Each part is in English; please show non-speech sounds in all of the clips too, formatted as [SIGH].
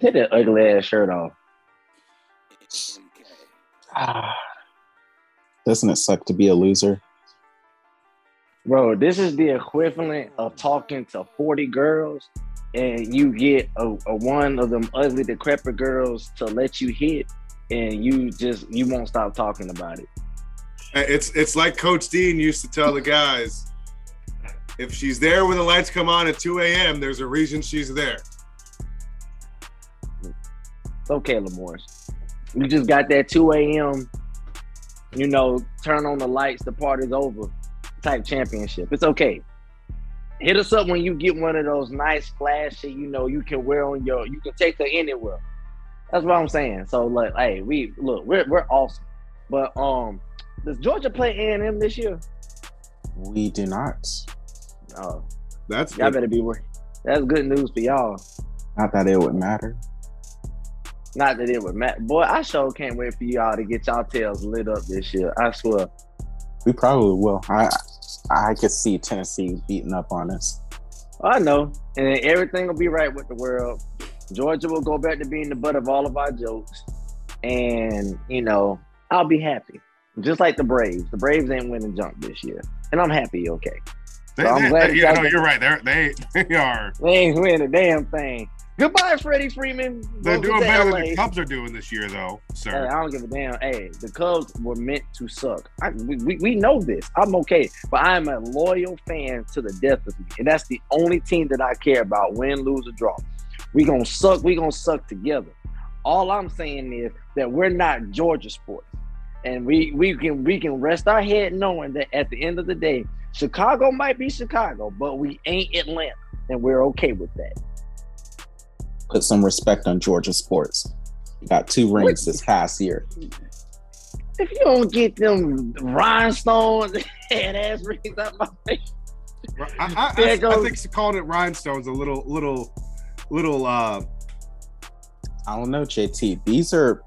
Take that ugly ass shirt off. [SIGHS] Doesn't it suck to be a loser? Bro, this is the equivalent of talking to 40 girls and you get a, a one of them ugly decrepit girls to let you hit and you just you won't stop talking about it. It's it's like Coach Dean used to tell the guys. If she's there when the lights come on at 2 a.m., there's a reason she's there. It's okay, Lamorse. You just got that 2 a.m. You know, turn on the lights, the party's over type championship. It's okay. Hit us up when you get one of those nice flashy, you know, you can wear on your you can take her anywhere. That's what I'm saying. So like, hey, we look, we're we're awesome. But um does Georgia play A&M this year? We do not. Oh, That's y'all good. better be worried. That's good news for y'all. Not that it would matter. Not that it would matter. Boy, I sure can't wait for y'all to get y'all tails lit up this year. I swear. We probably will. I I could see Tennessee beating up on us. Oh, I know. And then everything will be right with the world. Georgia will go back to being the butt of all of our jokes. And, you know, I'll be happy. Just like the Braves. The Braves ain't winning junk this year. And I'm happy, okay. They, So I'm they- glad they- you yeah, guys- no, you're right. They're, they [LAUGHS] they are. They ain't winning a damn thing. Goodbye, Freddie Freeman. They're Welcome doing better LA. than the Cubs are doing this year, though, Hey, sir. I don't give a damn. Hey, the Cubs were meant to suck. I, we, we, we know this. I'm okay, but I'm a loyal fan to the death of me, and that's the only team that I care about. Win, lose, or draw. We gonna suck. We gonna suck together. All I'm saying is that we're not Georgia sports, and we we can we can rest our head knowing that at the end of the day, Chicago might be Chicago, but we ain't Atlanta, and we're okay with that. Put some respect on Georgia sports. We got two rings this past year. If you don't get them rhinestones [LAUGHS] and ass rings out my face. I, I, There I, I think calling it rhinestones a little, little, little. uh I don't know, JT. These are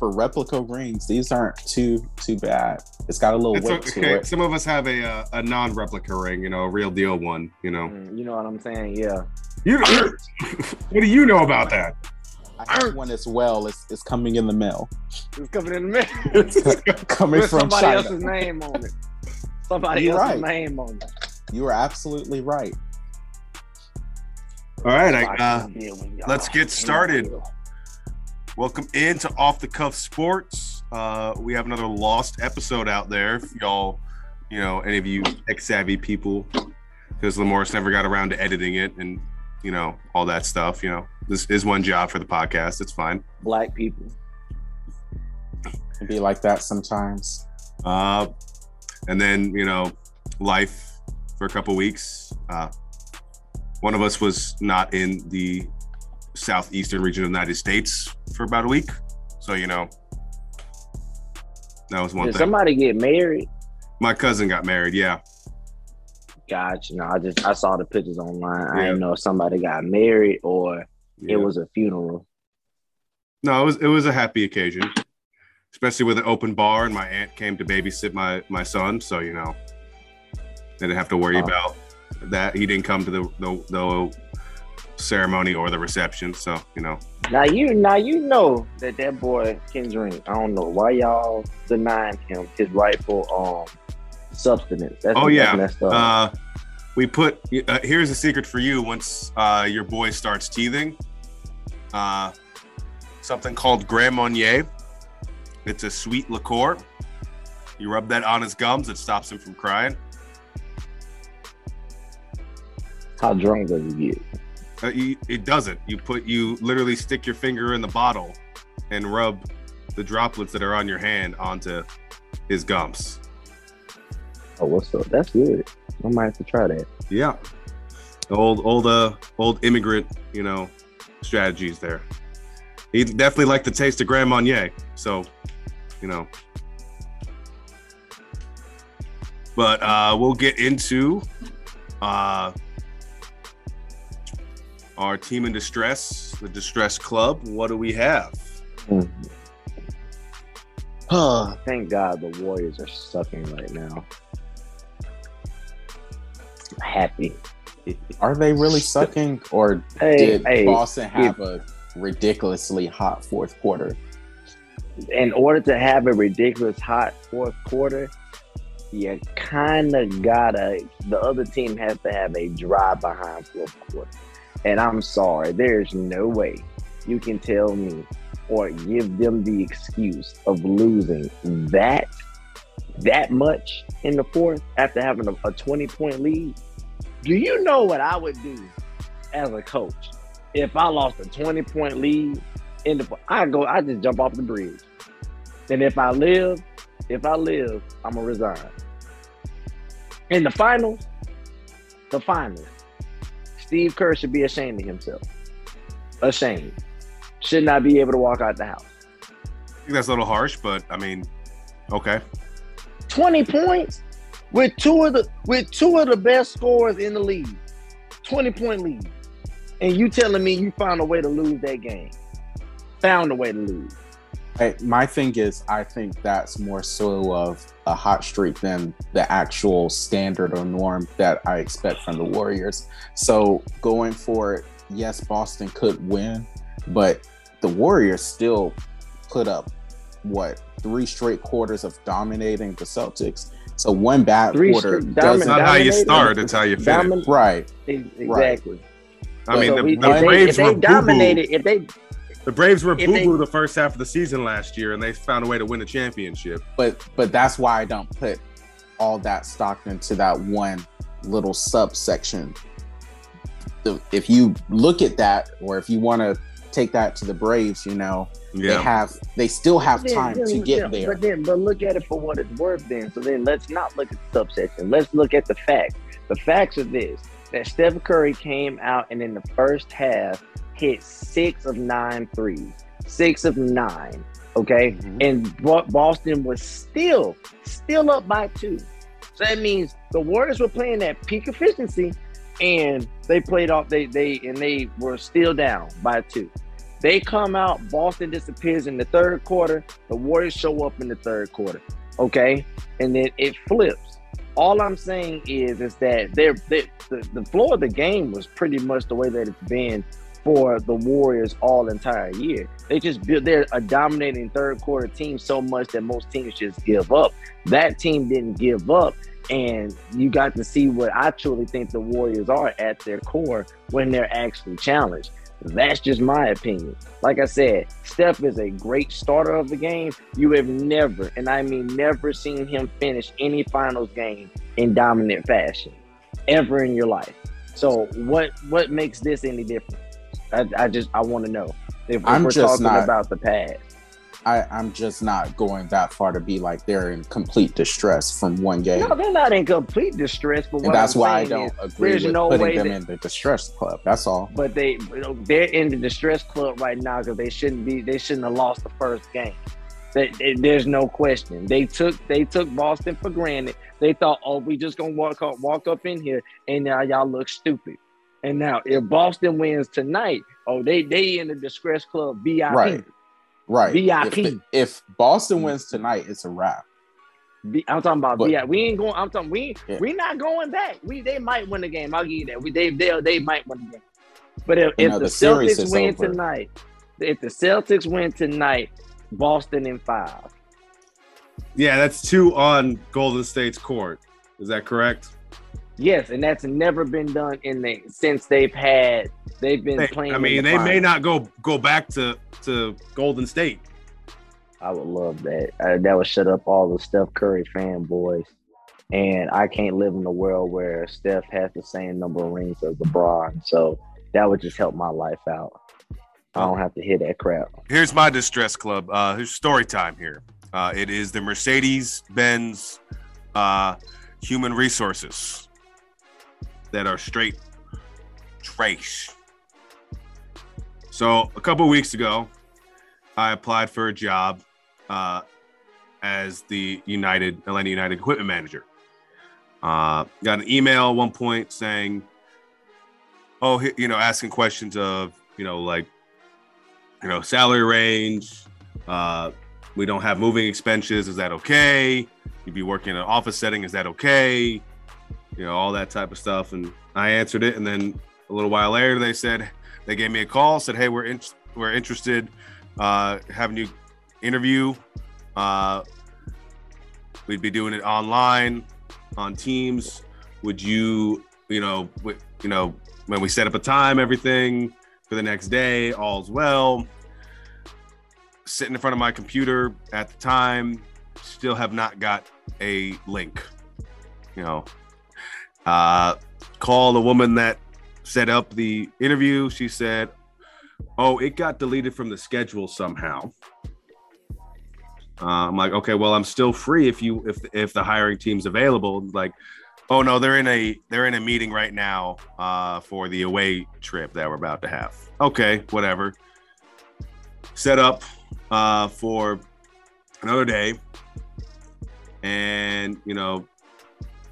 for replica rings. These aren't too too bad. It's got a little It's weight to okay. it. Some of us have a uh, a non-replica ring, you know, a real deal one. You know, Mm, You know what I'm saying? Yeah. You. what do you know about that? I have one as well. It's, it's coming in the mail. It's coming in the middle. [LAUGHS] coming With from somebody China. else's name on it. Somebody You're else's right. name on it. You are absolutely right. All right, I, uh, I'm here with y'all. let's get started. welcome into Off the Cuff Sports. Uh, we have another lost episode out there. If y'all, you know, any of you tech savvy people, because Lamorris never got around to editing it and you know all that stuff. You know, this is one job for the podcast. It's fine. Black people. It'd be like that sometimes. Uh, and then you know, life for a couple weeks. Uh, one of us was not in the southeastern region of the United States for about a week, so you know, that was one Did thing. somebody get married? My cousin got married. Yeah, Gotcha. No, I just I saw the pictures online. I didn't know if somebody got married or yeah. it was a funeral. no, it was it was a happy occasion, especially with an open bar, and my aunt came to babysit my my son, so you know, didn't have to worry Oh. about that. He didn't come to the, the the ceremony or the reception, so you know. Now you now you know that that boy can drink. I don't know why y'all denying him his rightful um substance. That's, Oh, yeah. messed up. Uh, we put uh, here's a secret for you. Once uh, your boy starts teething, uh, something called Grand Marnier. It's a sweet liqueur. You rub that on his gums. It stops him from crying. How drunk does he get? Uh, you, it doesn't. You put you literally stick your finger in the bottle and rub the droplets that are on your hand onto his gums. Oh, what's up? That's good. I might have to try that. Yeah. Old old uh old immigrant, you know, strategies there. He definitely liked the taste of Grand Marnier. So, you know. But uh we'll get into uh our team in distress, the distress club. What do we have? Oh, thank God the Warriors are sucking right now. Happy. Are they really sucking, or Hey, did hey, Boston have a ridiculously hot fourth quarter. In order to have a ridiculous hot fourth quarter, you kind of gotta. The other team has to have a drive behind fourth quarter, and I'm sorry, there's no way you can tell me or give them the excuse of losing that that much in the fourth after having a, a 20 point lead. Do you know what I would do as a coach if I lost a 20 point lead in the I go I just jump off the bridge. And if I live, if I live, I'm gonna resign. In the finals, the finals, Steve Kerr should be ashamed of himself. Ashamed. Should not be able to walk out the house. I think that's a little harsh, but I mean, okay. 20 points with two of the with two of the best scorers in the league. 20 point lead. And you telling me you found a way to lose that game. Found a way to lose. I, my thing is, I think that's more so of a hot streak than the actual standard or norm that I expect from the Warriors. So going for it, yes, Boston could win, but the Warriors still put up what three straight quarters of dominating the Celtics. So one bad Three quarter straight- doesn't It's not how you start; it's how you finish. Domin- right. Exactly. I mean, So the, we- the if they, Braves if they were boo dominated, if they The Braves were boo they- boo the first half of the season last year, and they found a way to win a championship. But but that's why I don't put all that stock into that one little subsection. If you look at that, or if you want to take that to the Braves, you know, they have they still have Then- time then- to get yeah, there. But then, but look at it for what it's worth. Then, so then let's not look at the subsection. Let's look at the facts. The facts are this: that Steph Curry came out and in the first half hit six of nine threes, six of nine. Okay, Mhm. and Boston was still still up by two. So that means the Warriors were playing at peak efficiency, and they played off. They they and they were still down by two. They come out, Boston disappears in the third quarter. The Warriors show up in the third quarter. Okay, and then it flips. All I'm saying is, is that they're, they the, the floor of the game was pretty much the way that it's been for the Warriors all entire year. They just built they're a dominating third quarter team so much that most teams just give up. That team didn't give up, and you got to see what I truly think the Warriors are at their core when they're actually challenged. That's just my opinion. Like I said, Steph is a great starter of the game. You have never, and I mean never, seen him finish any finals game in dominant fashion ever in your life. So what what makes this any different? I, I just I want to know if, if we're talking not- about the past. I, I'm just not going that far to be like they're in complete distress from one game. No, they're not in complete distress. But that's I'm why I don't agree with no putting them that- in the distress club. That's all. but they you know, they're in the distress club right now because they shouldn't be they shouldn't have lost the first game They- they- there's no question they took they took boston for granted they thought oh we just gonna walk up walk up in here and now y'all look stupid and now if boston wins tonight oh they they in the distress club vip Right. Right. VIP. If, if Boston mm. wins tonight, it's a wrap. V- I'm talking about But- VIP. We ain't going. I'm talking. We Yeah. we not going back. We they might win the game. I'll give you that. We they they they might win the game. But if, if know, the, the Celtics win over. tonight, if the Celtics win tonight, Boston in five. yeah, that's two on Golden State's court. Is that correct? Yes, and that's never been done in the since they've had they've been They- playing. I mean, the they may not go go back to to Golden State. I would love that. Uh, that would shut up all the Steph Curry fanboys. And I can't live in a world where Steph has the same number of rings as LeBron. So that would just help my life out. I don't have to hear that crap. Here's my distress club. Uh, here's story time here. Uh, it is the Mercedes Benz uh, human resources that are straight trash. So a couple weeks ago, I applied for a job uh, as the United Atlanta United equipment manager. Uh, got an email one point saying, "Oh, you know, asking questions of you know like you know salary range. Uh, we don't have moving expenses. Is that okay? You'd be working in an office setting. Is that okay? You know all that type of stuff." And I answered it, and then a little while later, they said, they gave me a call, said, "Hey, we're in- we're interested, uh, having you interview. Uh, we'd be doing it online on Teams. Would you, you know, w- you know, when we set up a time, everything for the next day, all's well." Sitting in front of my computer at the time, still have not got a link. You know, uh, call the woman that set up the interview. She said, "Oh, it got deleted from the schedule somehow." Uh, I'm like, okay, well, I'm still free if you if if the hiring team's available. Like, oh no, they're in a they're in a meeting right now uh, for the away trip that we're about to have. Okay, whatever. Set up uh, for another day, and you know,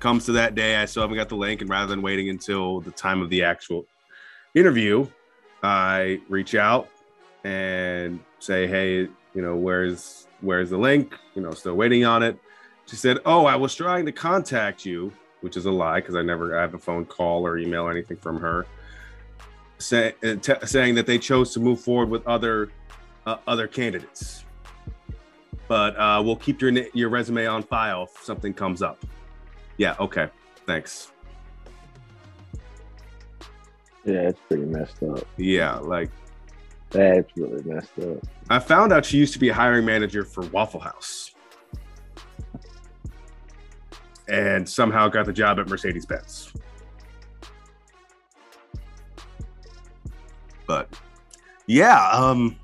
comes to that day, I still haven't got the link, and rather than waiting until the time of the actual interview, I reach out and say, hey, you know, where's where's the link? You know, still waiting on it. She said, oh, I was trying to contact you, which is a lie because I never I have a phone call or email or anything from her, say, uh, t- saying that they chose to move forward with other uh, other candidates. But uh, we'll keep your your resume on file if something comes up. Yeah. Okay. Thanks. Yeah, it's pretty messed up. Yeah. Like That's really messed up. I found out she used to be a hiring manager for Waffle House. And somehow got the job at Mercedes Benz. But yeah, um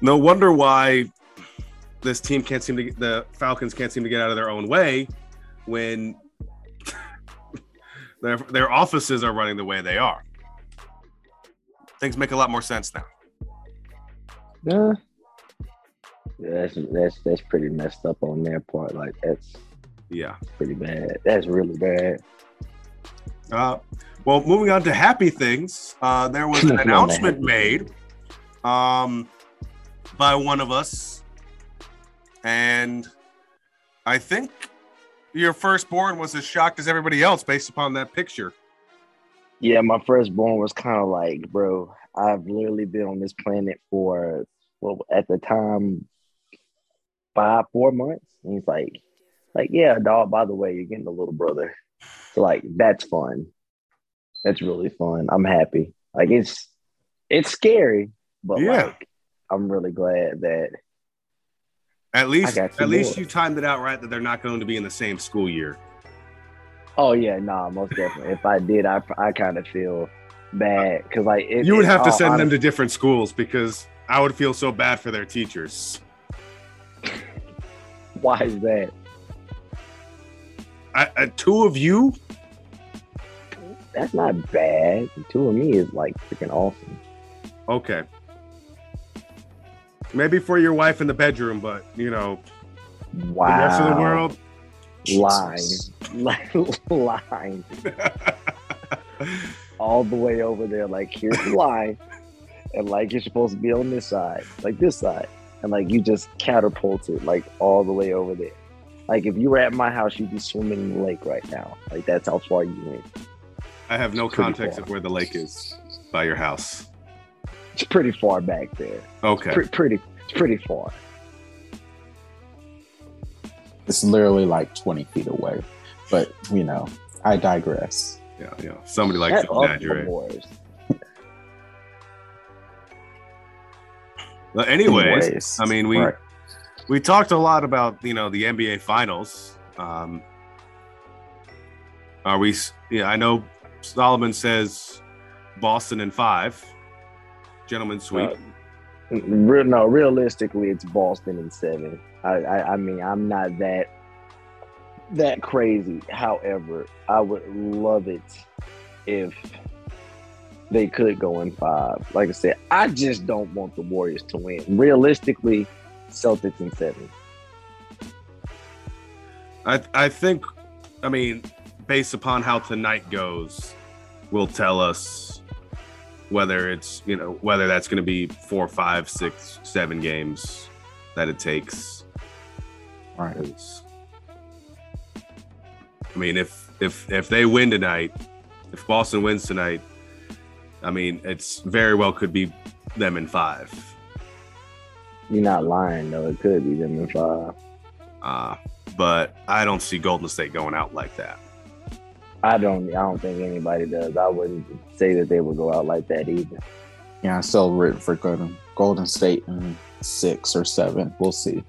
no wonder why this team can't seem to get the Falcons can't seem to get out of their own way when [LAUGHS] their their offices are running the way they are. Things make a lot more sense now. Yeah. Yeah, that's that's that's pretty messed up on their part. Like that's Yeah. pretty bad. That's really bad. Uh, well, moving on to happy things, uh, there was an [LAUGHS] announcement made um, by one of us, and I think your firstborn was as shocked as everybody else based upon that picture. Yeah, my firstborn was kind of like, bro, I've literally been on this planet for well at the time five, four months. And he's like, like, yeah, dog, by the way, you're getting a little brother. So like that's fun. That's really fun. I'm happy. Like it's it's scary, but Yeah. like I'm really glad that At least, at least you timed it out right that they're not going to be in the same school year. oh yeah, nah, most definitely. If I did, I I kind of feel bad because like it, you would have to send them to different schools because I would feel so bad for their teachers. [LAUGHS] Why is that? I, I, two of you That's not bad. Two of me is like freaking awesome. Okay. Maybe for your wife in the bedroom, but you know, Wow. the rest of the world. lying, [LAUGHS] lying, all the way over there. Like here's [LAUGHS] the line, and like you're supposed to be on this side, like this side, and like you just catapulted like all the way over there. Like if you were at my house, you'd be swimming in the lake right now. Like that's how far you went. I have no context far. of where the lake is by your house. It's pretty far back there. Okay. Pre- pretty, it's pretty far. It's literally like 20 feet away. But, you know, I digress. Yeah, yeah. Somebody likes to exaggerate. boys. But anyways, Anyways, I mean, we right. we talked a lot about you know the NBA Finals. Um, are we? Yeah, I know Solomon says Boston in five. Gentlemen sweep. Uh, Real, no, realistically, it's Boston in seven. I, I, I mean, I'm not that that crazy. However, I would love it if they could go in five. Like I said, I just don't want the Warriors to win. Realistically, Celtics in seven. I I think, I mean, based upon how tonight goes, will tell us whether it's you know whether that's going to be four, five, six, seven games that it takes. Right. 'Cause, I mean, if if if they win tonight, if Boston wins tonight, I mean, it's very well could be them in five. You're not lying though. It could be them in five. Uh, but I don't see Golden State going out like that. I don't. I don't think anybody does. I wouldn't say that they would go out like that either. Yeah, I'm still rooting for Golden Golden State in six or seven. We'll see.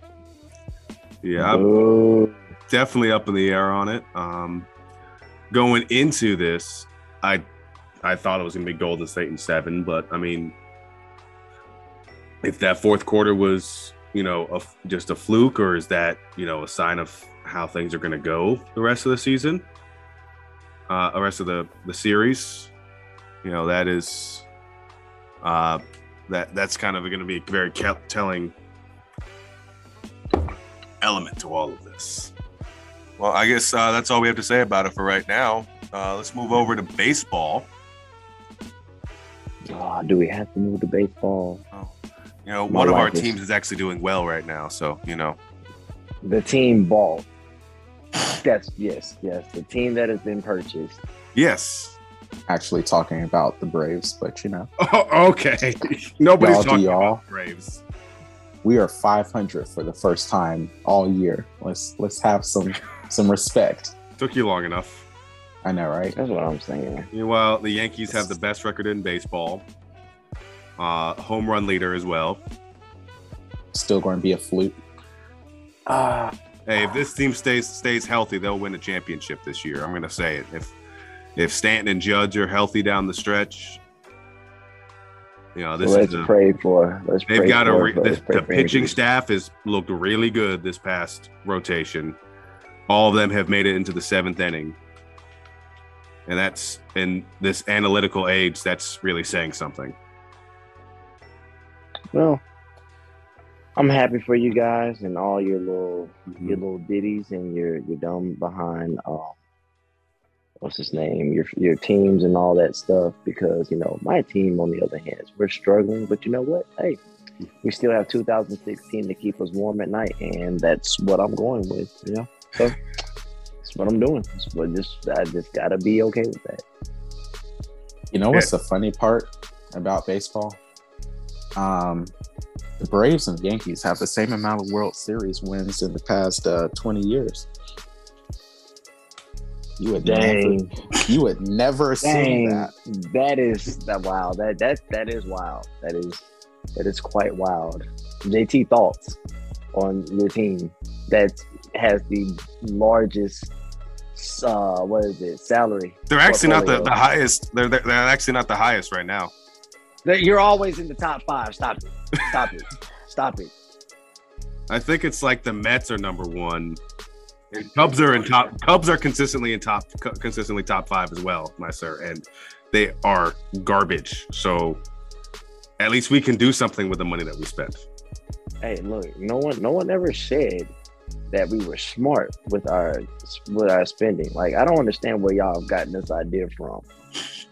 Yeah, I'm definitely up in the air on it. Um, going into this, I I thought it was going to be Golden State in seven, but I mean, if that fourth quarter was you know a, just a fluke, or is that you know a sign of how things are going to go the rest of the season, uh, the rest of the the series, you know that is uh, that that's kind of going to be a very telling element to all of this. Well, I guess uh, that's all we have to say about it for right now. Uh, let's move over to baseball. Oh, do we have to move to baseball? Oh. You know, My one of our is... teams is actually doing well right now, so you know. The team ball. That's yes, yes. The team that has been purchased. Yes. Actually talking about the Braves, but you know. [LAUGHS] Oh, okay. Nobody's y'all talking y'all. about Braves. We are 500 for the first time all year. Let's let's have some some respect. Took you long enough. I know, right? That's what I'm saying. Meanwhile, the Yankees have the best record in baseball. Uh, home run leader as well. Still going to be a fluke. Uh, hey, if this team stays stays healthy, they'll win a championship this year. I'm going to say it. If if Stanton and Judge are healthy down the stretch, you know, this let's is a, pray for. Let's they've pray got for, a re, the, the pitching staff has looked really good this past rotation. All of them have made it into the seventh inning and that's in this analytical age that's really saying something well i'm happy for you guys and all your little mm-hmm. your little ditties and your your dumb behind um what's his name your your teams and all that stuff because you know my team on the other hand we're struggling but you know what hey we still have 2016 to keep us warm at night and that's what i'm going with you know so that's what I'm doing. But just I just gotta be okay with that. You know what's the funny part about baseball? Um, the Braves and Yankees have the same amount of World Series wins in the past uh, 20 years. You would Dang. never, you would never see that. That is that wow. That that that is wild. That is that is quite wild. JT thoughts on your team that has the largest uh, what is it? Salary. They're actually portfolio. not the, the highest. They're, they're, they're actually not the highest right now. You're always in the top five. Stop it. Stop it. Stop it. I think it's like the Mets are number one. And Cubs are in top. Cubs are consistently in top, consistently top five as well, my sir, and they are garbage. So at least we can do something with the money that we spent. Hey, look, no one, no one ever said that we were smart with our with our spending. Like I don't understand where y'all have gotten this idea from.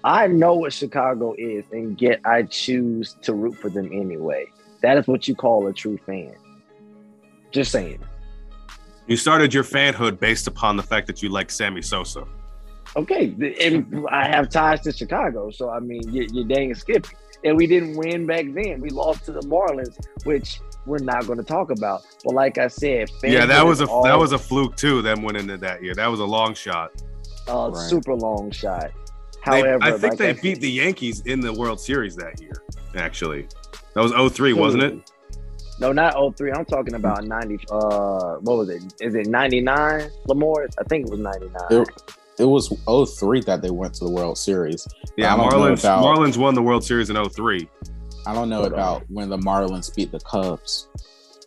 I know what Chicago is, and yet I choose to root for them anyway. That is what you call a true fan. Just saying. You started your fanhood based upon the fact that you like Sammy Sosa. Okay, and I have ties to Chicago, so I mean, you, you're dang skippy. And we didn't win back then. We lost to the Marlins, which we're not going to talk about. But like I said, yeah, that was a all, that was a fluke too. Them winning it that year, that was a long shot. A right. super long shot. However, they, I think like they I beat said, the Yankees in the World Series that year. Actually, that was 03, wasn't it? No, not 03. I'm talking about 90. Uh, what was it? Is it 99? Lamore? I think it was 99. It, it was 03 that they went to the World Series. Yeah, Marlins. About, Marlins won the World Series in 03. I don't know about when the Marlins beat the Cubs.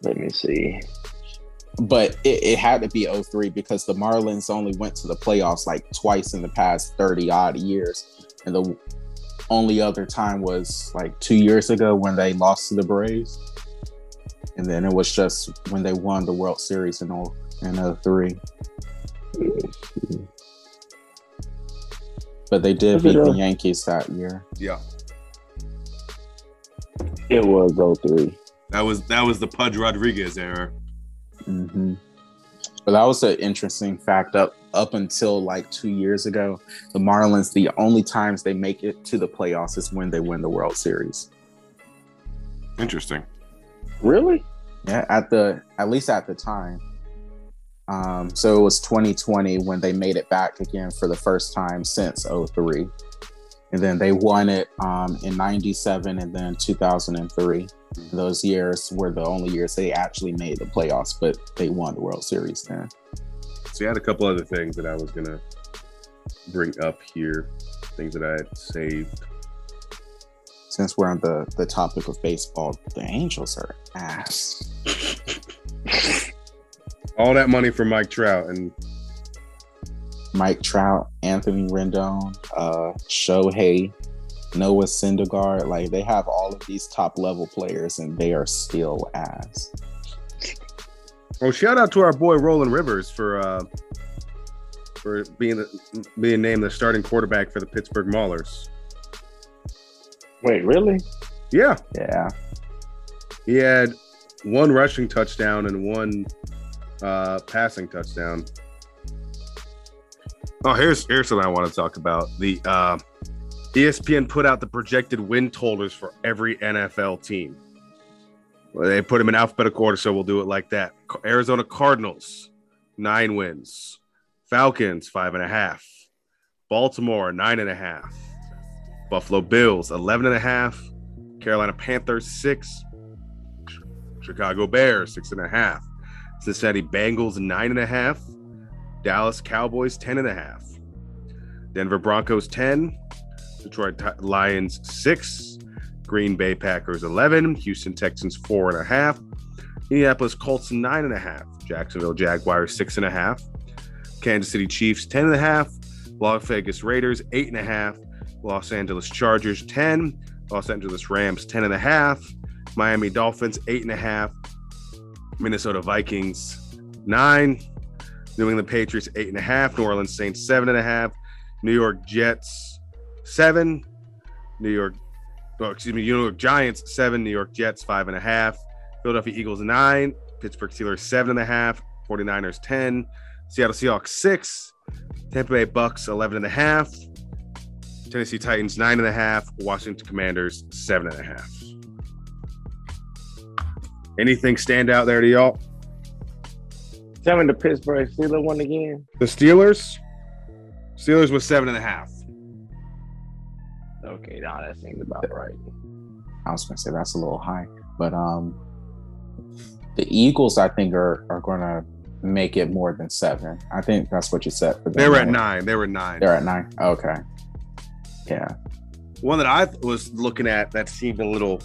Let me see. But it, it, had to be 03 because the Marlins only went to the playoffs like twice in the past 30 odd years. And the only other time was like two years ago when they lost to the Braves. And then it was just when they won the World Series in, oh, in 03. But they did beat the Yankees that year. Yeah. It was 03. That was that was the Pudge Rodriguez era. Mm-hmm. But that was an interesting fact. Up up until like two years ago, the Marlins, the only times they make it to the playoffs is when they win the World Series. Interesting. Really? Yeah, at the at least at the time. Um, so it was 2020 when they made it back again for the first time since 03. And then they won it um, in 97 and then 2003. Those years were the only years they actually made the playoffs, but they won the World Series then. So, you had a couple other things that I was going to bring up here, things that I had saved. Since we're on the, the topic of baseball, the Angels are ass. [LAUGHS] All that money for Mike Trout and Mike Trout, Anthony Rendon, uh, Shohei, Noah Syndergaard. Like they have all of these top level players, and they are still ass. Well, shout out to our boy Roland Rivers for uh, for being the, being named the starting quarterback for the Pittsburgh Maulers. Wait, really? Yeah, Yeah. he had one rushing touchdown and one uh, passing touchdown. Oh, here's here's something I want to talk about. The uh, ESPN put out the projected win totals for every NFL team. Well, they put them in alphabetical order, so we'll do it like that. Arizona Cardinals, nine wins. Falcons, five and a half. Baltimore, nine and a half. Buffalo Bills, 11 and a half. Carolina Panthers, six. Chicago Bears, six and a half. Cincinnati Bengals, nine and a half. Dallas Cowboys, 10 and a half. Denver Broncos, 10. Detroit Lions, six. Green Bay Packers, 11. Houston Texans, four and a half. Indianapolis Colts, nine and a half. Jacksonville Jaguars, six and a half. Kansas City Chiefs, 10 and a half. Las Vegas Raiders, eight and a half. Los Angeles Chargers, 10. Los Angeles Rams, 10 and a half. Miami Dolphins, eight and a half. Minnesota Vikings, nine. New England Patriots, eight and a half. New Orleans Saints, seven and a half. New York Jets, seven. New York, oh, excuse me, New York Giants, seven. New York Jets, five and a half. Philadelphia Eagles, nine. Pittsburgh Steelers, seven and a half. 49ers, 10. Seattle Seahawks, six. Tampa Bay Bucks, 11 and a half. Tennessee Titans, nine and a half. Washington Commanders, seven and a half. Anything stand out there to y'all? Me the Pittsburgh Steelers won again. The Steelers? Steelers was seven and a half. Okay, now that seems about right. I was gonna say that's a little high, but um, the Eagles I think are are gonna make it more than seven. I think that's what you said for them. They were at nine. They were nine. They're at nine. Okay. Yeah. One that I was looking at that seemed a little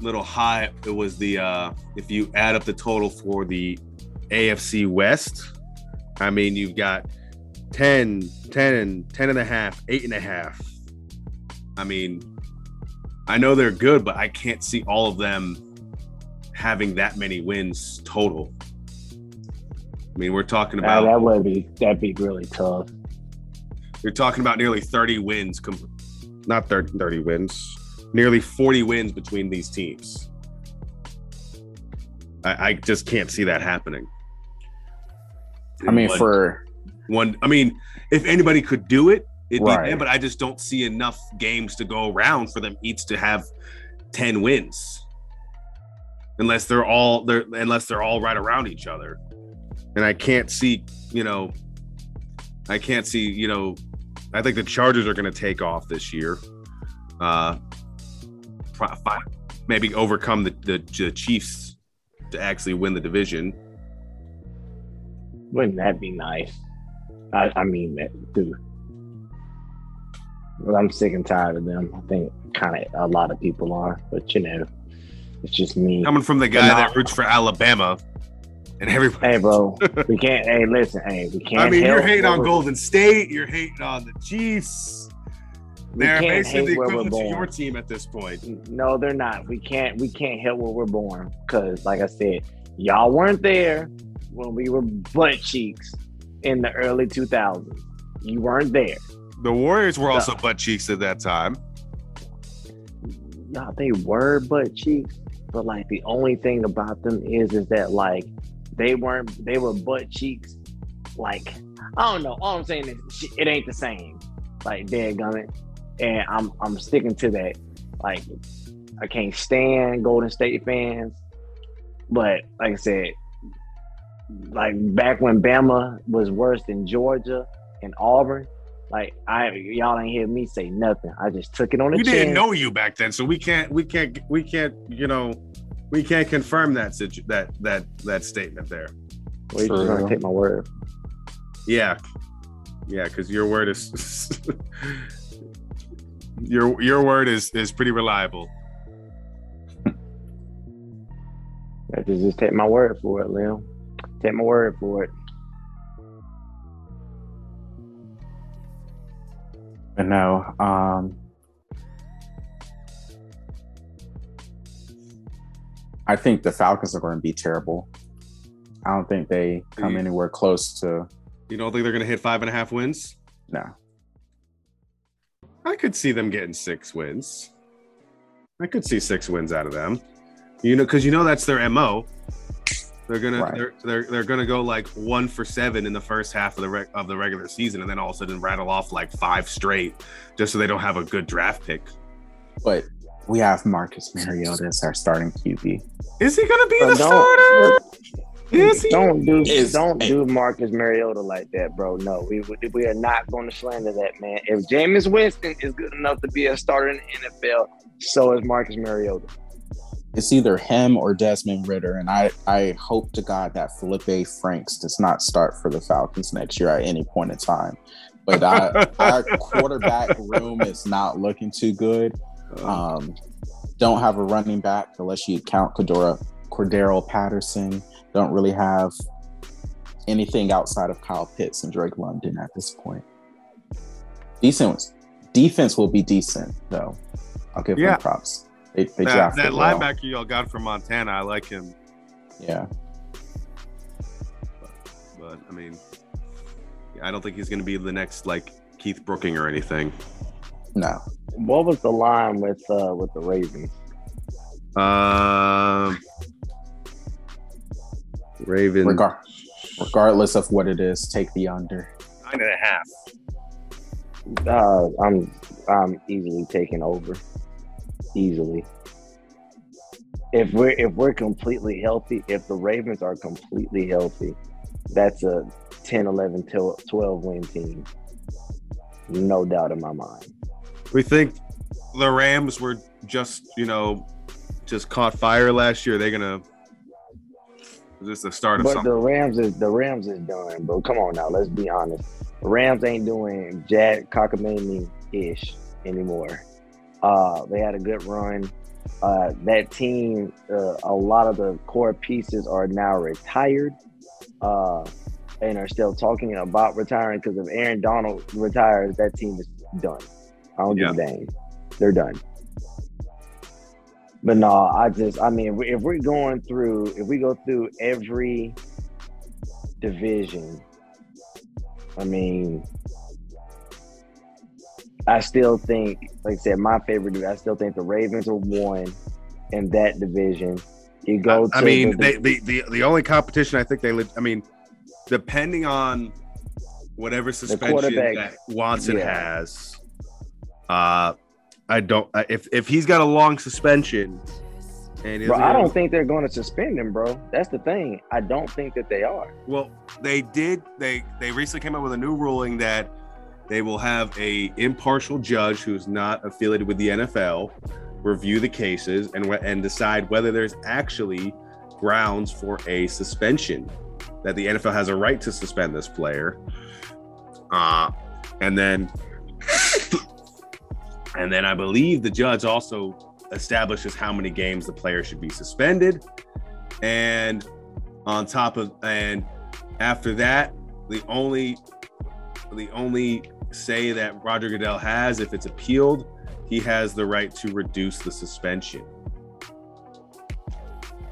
little high. It was the uh if you add up the total for the AFC West, I mean you've got 10, 10, and 10 and a half, eight and a half. I mean, I know they're good, but I can't see all of them having that many wins total. I mean, we're talking about that would be that'd be really tough. You're talking about nearly 30 wins, not 30, 30 wins, nearly 40 wins between these teams. I, I just can't see that happening. I mean, One- for one, I mean, if anybody could do it, it'd Right. be them, but I just don't see enough games to go around for them each to have 10 wins. Unless they're all they're unless they're all right around each other. And I can't see, you know, I can't see, you know, I think the Chargers are going to take off this year. Uh, maybe overcome the, the, the Chiefs to actually win the division. Wouldn't that be nice? I, I mean, that, dude. I'm sick and tired of them. I think kind of a lot of people are, but you know, it's just me. Coming from the guy But that roots for Alabama, and everybody. Hey, bro, [LAUGHS] we can't. Hey, listen. Hey, we can't. I mean, you're hating on Golden State. You're hating on the Chiefs. They're basically the equivalent to your team at this point. No, they're not. We can't. We can't help where we're born because, like I said, y'all weren't there when we were butt cheeks in the early 2000s. You weren't there. The Warriors were also butt cheeks at that time. No, they were butt cheeks, but like the only thing about them is, is that like they weren't. They were butt cheeks. Like I don't know. All I'm saying is it ain't the same. Like dead gummit, and I'm I'm sticking to that. Like I can't stand Golden State fans, but like I said, like back when Bama was worse than Georgia and Auburn, like I y'all ain't hear me say nothing. I just took it on the we chin. didn't know you back then, so we can't we can't we can't you know we can't confirm that situ- that that that statement there. Well, you're just gonna take my word. Yeah, yeah, because your word is your your word is is pretty reliable. I just, just take my word for it, Lil. Take my word for it. But no, um, I think the Falcons are going to be terrible. I don't think they come Yeah. anywhere close to You don't think they're gonna hit five and a half wins? no. I could see them getting six wins. I could see six wins out of them. You know, because you know that's their mo. They're gonna Right. they're, they're they're gonna go like one for seven in the first half of the reg- of the regular season, and then all of a sudden rattle off like five straight, just so they don't have a good draft pick. But we have Marcus Mariota as our starting QB. Is he gonna be But the don't- starter? Is he? Don't do Is- don't do Marcus Mariota like that, bro. No, we we are not going to slander that man. If Jameis Winston is good enough to be a starter in the NFL, so is Marcus Mariota. It's either him or Desmond Ridder, and I I hope to God that Felipe Franks does not start for the Falcons next year at any point in time. But I, [LAUGHS] our quarterback room is not looking too good. Um, don't have a running back unless you count Cordero, Cordero Patterson. Don't really have anything outside of Kyle Pitts and Drake London at this point. Decent defense will be decent though. I'll give Yeah. them props. They, they that, drafted that well. linebacker y'all got from Montana, I like him, Yeah, but I mean, I don't think he's gonna be the next like Keith Brooking or anything. no. What was the line with uh with the Ravens? Um, Raven Regar- regardless of what it is, take the under. nine and a half. Uh, I'm I'm easily taking over. Easily. If we're if we're completely healthy, if the Ravens are completely healthy, that's a 10, 11, 12 win team. No doubt in my mind. We think the Rams were just you know just caught fire last year. They're gonna. Is this the start of But something? the Rams is the Rams is done, bro. Come on now, let's be honest. The Rams ain't doing Jack Cockamamie ish anymore. Uh, they had a good run. Uh, that team, uh, a lot of the core pieces are now retired, uh, and are still talking about retiring. Because if Aaron Donald retires, that team is done. I don't give a dang. They're done. But no, I just, I mean, if we're going through, if we go through every division, I mean, I still think, like I said, my favorite, I still think the Ravens are one in that division. You go to I mean, the, they, the, the the only competition I think they. I mean, depending on whatever suspension that Watson yeah. has, uh, I don't. If if he's got a long suspension, and bro, I don't think they're going to suspend him, bro. That's the thing. I don't think that they are. Well, they did. They they recently came up with a new ruling that they will have a impartial judge who's not affiliated with the NFL review the cases and and decide whether there's actually grounds for a suspension. That the NFL has a right to suspend this player. Uh, and then [COUGHS] and then I believe the judge also establishes how many games the player should be suspended. And on top of and after that, the only the only say that Roger Goodell has, if it's appealed, he has the right to reduce the suspension.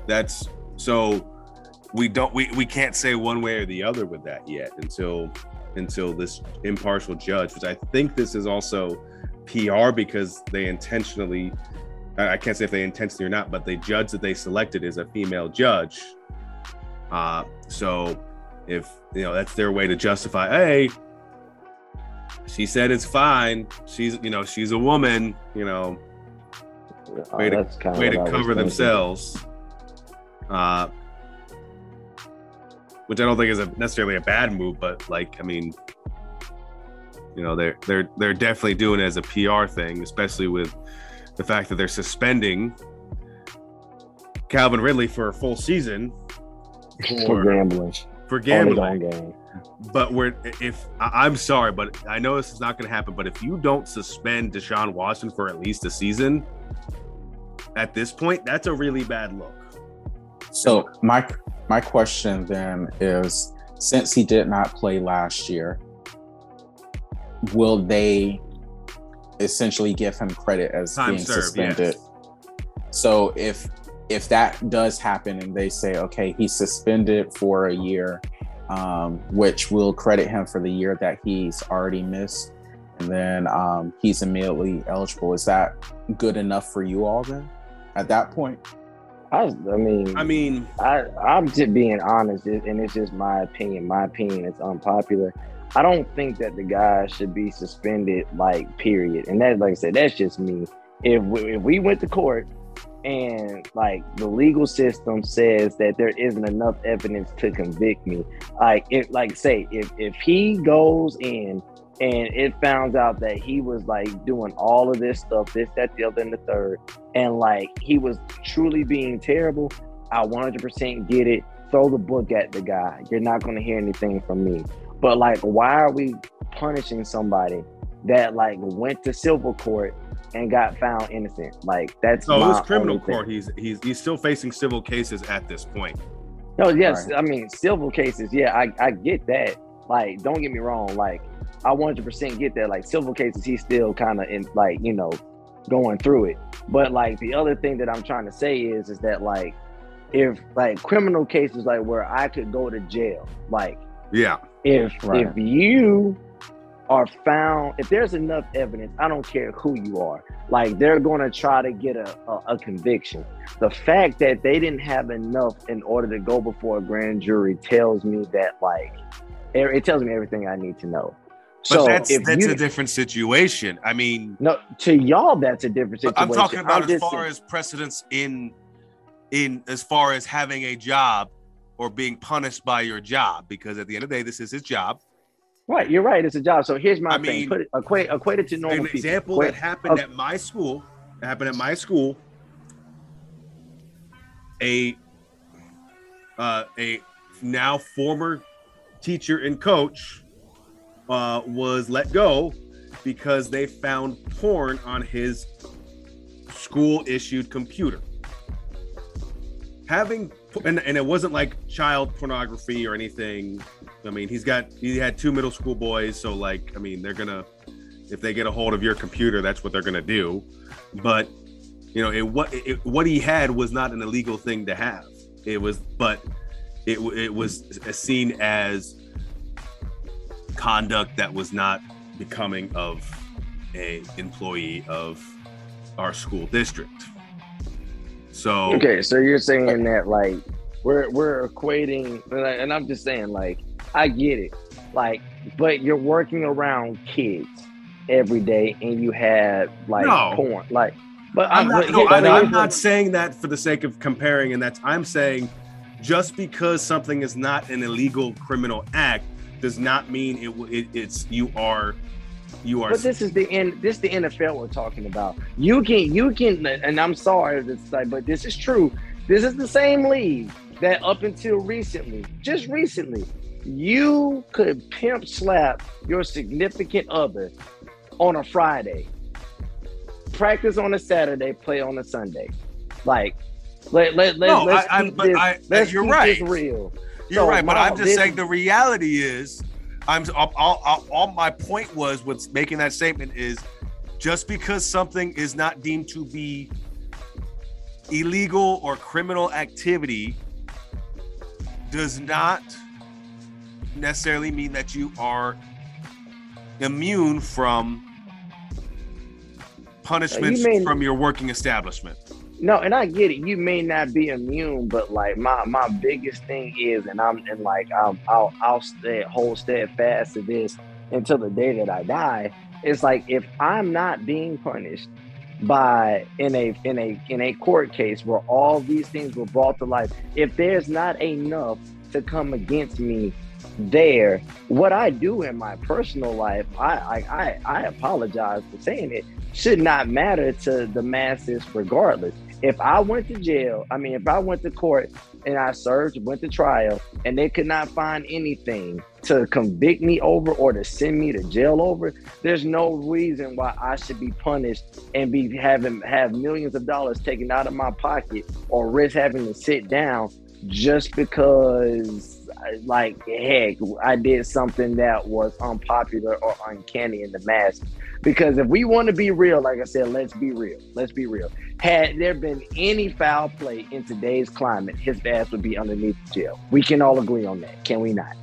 That's so we don't we, we can't say one way or the other with that yet until until this impartial judge, which I think this is also PR because they intentionally I can't say if they intentionally or not, but the judge that they selected is a female judge Uh, so if you know that's their way to justify, hey, she said it's fine. She's you know she's a woman. You know, Uh, way to way to cover themselves. Uh, which I don't think is a, necessarily a bad move, but like I mean, you know, they're they're they're definitely doing it as a PR thing, especially with the fact that they're suspending Calvin Ridley for a full season [LAUGHS] for for, gambling. for gambling. But we're if I- I'm sorry, but I know this is not going to happen. But if you don't suspend Deshaun Watson for at least a season, at this point, that's a really bad look. So my my question then is, since he did not play last year, will they essentially give him credit as Time being served, suspended? yes. So if if that does happen and they say, okay, he's suspended for a year, um, which will credit him for the year that he's already missed, and then um, he's immediately eligible, is that good enough for you all then? At that point, I, I mean, I mean, I, I'm just being honest, and it's just my opinion. My opinion is unpopular. I don't think that the guy should be suspended, like, period. And that, like I said, that's just me. If we, if we went to court and, like, the legal system says that there isn't enough evidence to convict me, like, if, like, say, if, if he goes in and it found out that he was, like, doing all of this stuff, this, that, the other, and the third, and, like, he was truly being terrible, I 100% get it. Throw the book at the guy. You're not going to hear anything from me. But like, why are we punishing somebody that like went to civil court and got found innocent? Like that's no, it my was criminal court. He's he's he's still facing civil cases at this point. No, yes, Right. I mean civil cases. Yeah, I, I get that. Like, don't get me wrong. Like, I 100% get that. Like, civil cases, he's still kind of in like you know going through it. But like the other thing that I'm trying to say is is that like if like criminal cases like where I could go to jail, like Yeah, if Right. if you are found if there's enough evidence i don't care who you are like they're going to try to get a, a, a conviction the fact that they didn't have enough in order to go before a grand jury tells me that like it, it tells me everything i need to know but so that's if that's you a different situation. I mean, no to y'all that's a different situation I'm talking about as far saying- as precedence in in as far as having a job or being punished by your job, because at the end of the day, this is his job. Right you're right it's a job so here's my I thing mean, put it equate equate it to normal An people. example Equate- that happened at my school that happened at my school. A uh, a now former teacher and coach uh, was let go because they found porn on his school issued computer. Having and, and it wasn't like child pornography or anything. I mean, he's got he had two middle school boys, so like I mean, they're gonna if they get a hold of your computer, that's what they're gonna do. But you know, it what it, what he had was not an illegal thing to have. It was, but it it was seen as conduct that was not becoming of a employee of our school district. So Okay, so you're saying that like we're we're equating, and I'm just saying like I get it, like, but you're working around kids every day, and you have like No. porn, like, but I'm I'm, not, but no, I'm, I'm not saying that for the sake of comparing, and that's I'm saying just because something is not an illegal criminal act does not mean it, it it's you are you are But this is the end. This is the NFL we're talking about. You can, you can, and I'm sorry, it's like, but this is true. This is the same league that up until recently, just recently, you could pimp slap your significant other on a Friday, practice on a Saturday, play on a Sunday. Like, let let let No, let's I- I- keep but this. I- let's you're keep right. this real. You're So, right, but my- I'm just this- saying the reality is, I'm all, all, all, all my point was with making that statement is just because something is not deemed to be illegal or criminal activity does not necessarily mean that you are immune from punishments mean- from your working establishment. No, and I get it. You may not be immune, but like my my biggest thing is, and I'm and like I'll I'll, I'll stay hold steadfast to this until the day that I die. It's like if I'm not being punished by in a in a in a court case where all these things were brought to life, if there's not enough to come against me there, what I do in my personal life, I I I, I apologize for saying it, should not matter to the masses regardless. If I went to jail, I mean, if I went to court and I served, went to trial, and they could not find anything to convict me over or to send me to jail over, there's no reason why I should be punished and be having have millions of dollars taken out of my pocket or risk having to sit down just because like heck i did something that was unpopular or uncanny in the mass because if we want to be real like i said let's be real let's be real had there been any foul play in today's climate his ass would be underneath jail we can all agree on that can we not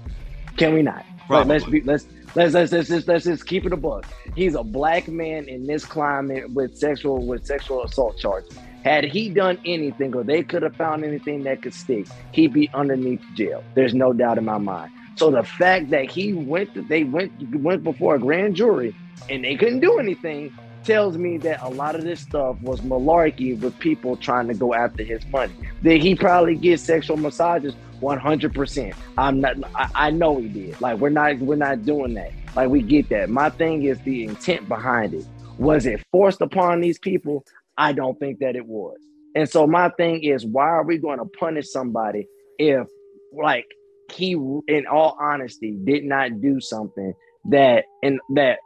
can we not Probably. let's be let's Let's, let's, let's, just, let's just keep it a book. He's a black man in this climate with sexual with sexual assault charges. Had he done anything or they could have found anything that could stick, he'd be underneath jail. There's no doubt in my mind. So the fact that he went, they went went before a grand jury and they couldn't do anything tells me that a lot of this stuff was malarkey with people trying to go after his money. Did he probably get sexual massages? 100%. I'm not I, I know he did. Like we're not we're not doing that. Like we get that. My thing is the intent behind it. Was it forced upon these people? I don't think that it was. And so my thing is, why are we going to punish somebody if, like, he, in all honesty, did not do something that and that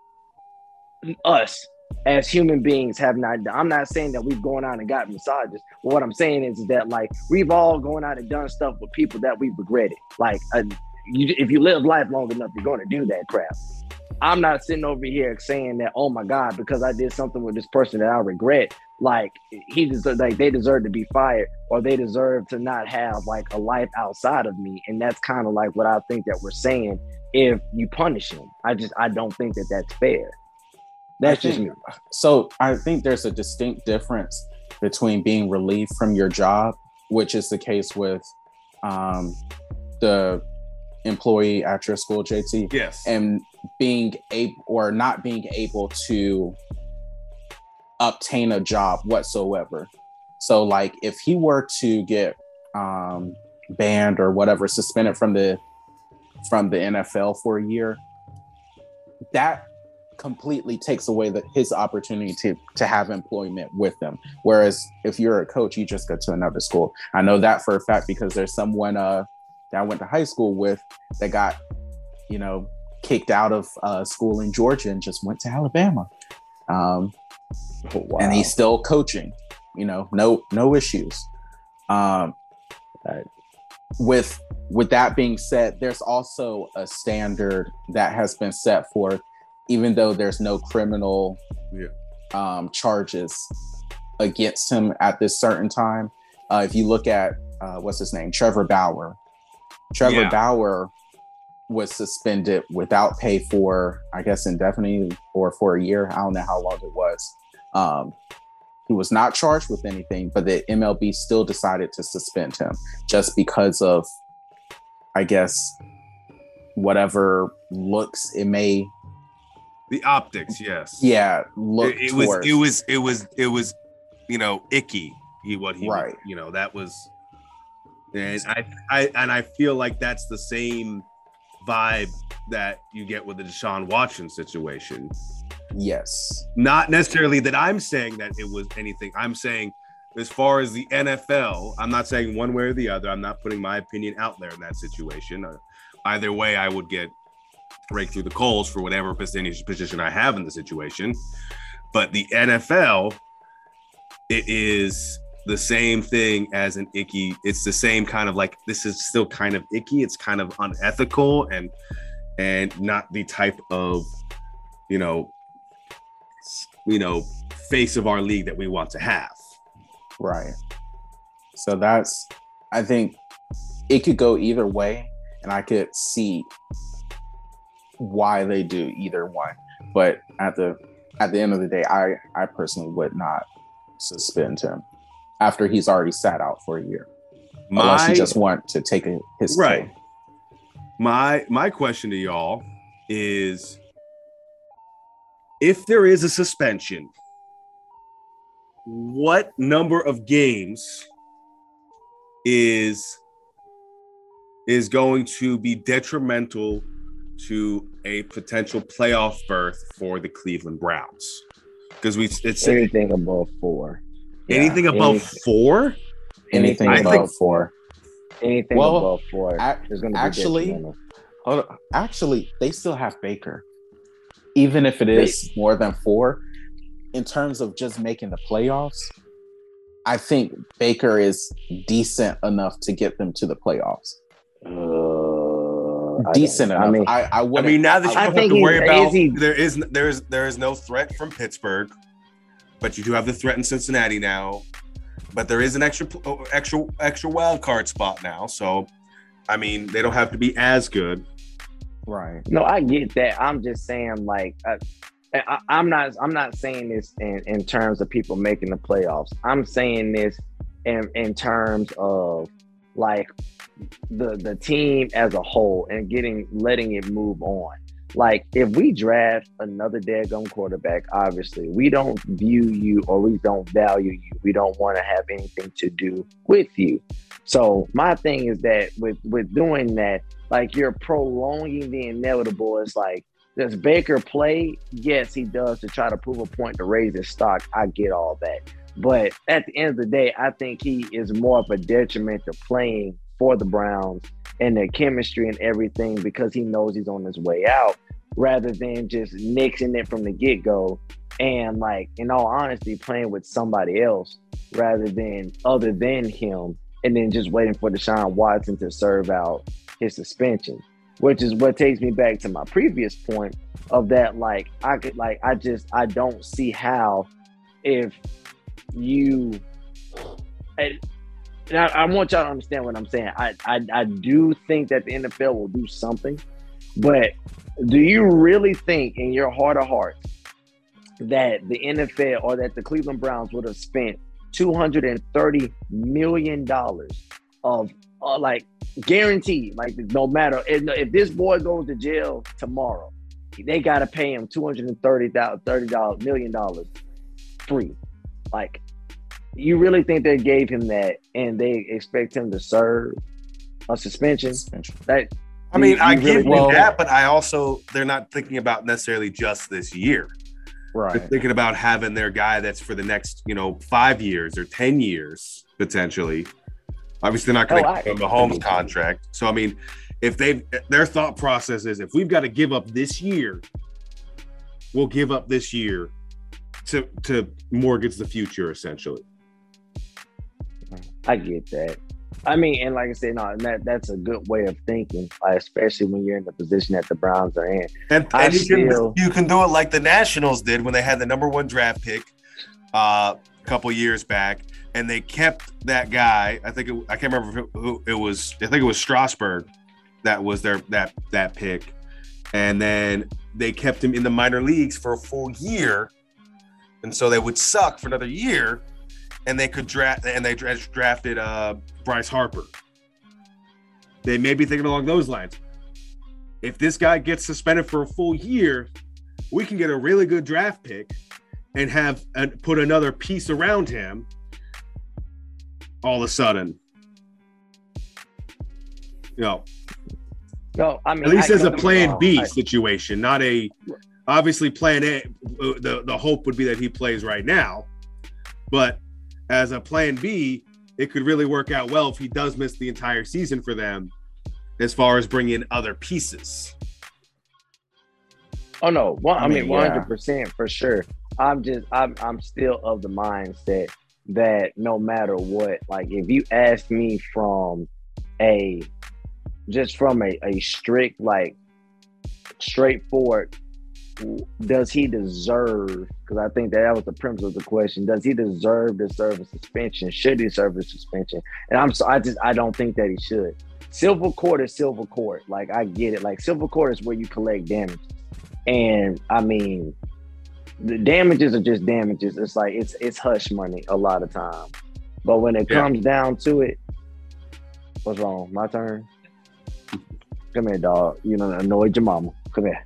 us as human beings have not done. I'm not saying that we've gone out and got massages. what I'm saying is that like we've all gone out and done stuff with people that we regretted. Like, uh, you, if you live life long enough, you're going to do that crap. I'm not sitting over here saying that, oh my God, because I did something with this person that I regret, like he deserve like they deserve to be fired or they deserve to not have like a life outside of me. And that's kind of like what I think that we're saying if you punish him. I just I don't think that that's fair. That's think, just me. So I think there's a distinct difference between being relieved from your job, which is the case with um, the employee at your school, JT. Yes. And being able or not being able to obtain a job whatsoever. So like if he were to get um, banned or whatever, suspended from the from the NFL for a year, that completely takes away the, his opportunity to, to have employment with them. Whereas if you're a coach, you just go to another school. I know that for a fact because there's someone uh, that I went to high school with that got, you know, kicked out of uh, school in Georgia and just went to Alabama. Um, wow. And he's still coaching, you know, no no issues. Um, with with that being said, there's also a standard that has been set forth, even though there's no criminal yeah. um, charges against him at this certain time. Uh, if you look at uh, what's his name, Trevor Bauer, Trevor yeah. Bauer was suspended without pay for, I guess, indefinitely or for a year. I don't know how long it was. Um, he was not charged with anything, but the MLB still decided to suspend him just because of, I guess, whatever looks it may. The optics, yes. Yeah, look. It, it was. It was. It was. It was. You know, icky. He what he. Right. You know that was. And I, I and I feel like that's the same vibe that you get with the Deshaun Watson situation. Yes. Not necessarily that I'm saying that it was anything. I'm saying as far as the NFL, I'm not saying one way or the other. I'm not putting my opinion out there in that situation. Uh, either way, I would get raked through the coals for whatever position I have in the situation. But the NFL, it is the same thing as an icky. It's the same kind of like this is still kind of icky. It's kind of unethical and and not the type of you know you know face of our league that we want to have. Right. So that's I think it could go either way, and I could see why they do either one. But at the at the end of the day, I I personally would not suspend him. After he's already sat out for a year. My, Unless you just want to take a, his right. My my question to y'all is if there is a suspension, what number of games is is going to be detrimental to a potential playoff berth for the Cleveland Browns? Because we it's anything above four. Anything yeah, above anything, four? Anything I above think, four. Anything well, above four is going to be actually. actually, they still have Baker, even if it is they, more than four. In terms of just making the playoffs, I think Baker is decent enough to get them to the playoffs. Uh, decent enough. I mean, I, I, I mean, now that you I don't have to worry about there is there is there is no threat from Pittsburgh, but you do have the threat in Cincinnati now. But there is an extra oh, extra extra wild card spot now, so I mean they don't have to be as good. Right. No, I get that. I'm just saying, like, uh, I, am not I'm not saying this in, in terms of people making the playoffs. I'm saying this in in terms of like the the team as a whole and getting letting it move on. Like if we draft another daggone quarterback, obviously we don't view you or we don't value you. We don't want to have anything to do with you. So my thing is that with with doing that, like you're prolonging the inevitable. It's like does Baker play? Yes, he does to try to prove a point to raise his stock. I get all that. But at the end of the day, I think he is more of a detriment to playing for the Browns and their chemistry and everything because he knows he's on his way out rather than just nixing it from the get go and like in all honesty playing with somebody else rather than other than him and then just waiting for Deshaun Watson to serve out his suspension. Which is what takes me back to my previous point of that like i could like i just i don't see how if you and, I, I, want y'all to understand what i'm saying I, I i do think that the nfl will do something but do you really think in your heart of hearts that the nfl or that the cleveland browns would have spent 230 million dollars of uh, like guaranteed. Like no matter if, if this boy goes to jail tomorrow, they got to pay him two hundred and thirty thousand, thirty dollars million dollars free. Like, you really think they gave him that, and they expect him to serve a suspension? suspension. That I mean, you, I you give really you that, but I also they're not thinking about necessarily just this year. Right. They're thinking about having their guy that's for the next, you know, five years or ten years potentially. Obviously, they're not going to oh, give him a Mahomes contract. So, I mean, if they their thought process is if we've got to give up this year, we'll give up this year to to mortgage the future, essentially. I get that. I mean, and like I said, no, that that's a good way of thinking, especially when you're in the position that the Browns are in. And, and you, still, can, you can do it like the Nationals did when they had the number one draft pick uh, a couple years back, and they kept that guy. I think it, I can't remember who it was. I think it was Strasburg that was their that that pick, and then they kept him in the minor leagues for a full year, and so they would suck for another year, and they could draft and they drafted uh, Bryce Harper. They may be thinking along those lines. If this guy gets suspended for a full year, we can get a really good draft pick and have put another piece around him all of a sudden. You know, no, I mean, at least I as a plan B I, situation, not a obviously plan A. Uh, the the hope would be that he plays right now, but as a plan B, it could really work out well if he does miss the entire season for them, as far as bringing in other pieces. Oh no, well, I, I mean, one hundred percent for sure. I'm just, I'm, I'm still of the mindset that no matter what, like if you ask me from a just from a, a strict like straightforward does he deserve because i think that, that was the premise of the question does he deserve to serve a suspension should he serve a suspension and i'm so i just i don't think that he should civil court is civil court like i get it like civil court is where you collect damages and i mean the damages are just damages. It's like it's it's hush money a lot of times. But when it Yeah. comes down to it, what's wrong? My turn. Come here, dog. You know, annoyed your mama. Come here.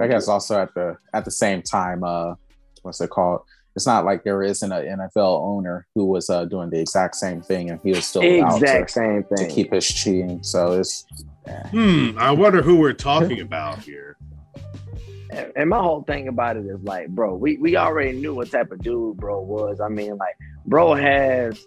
I guess also at the at the same time, uh, what's it called? It's not like there isn't an NFL owner who was uh, doing the exact same thing and he was still allowed exact to, same to keep his cheating. So it's Hmm. I wonder who we're talking about here. And- And my whole thing about it is like, bro, we, we already knew what type of dude bro was. I mean, like, bro has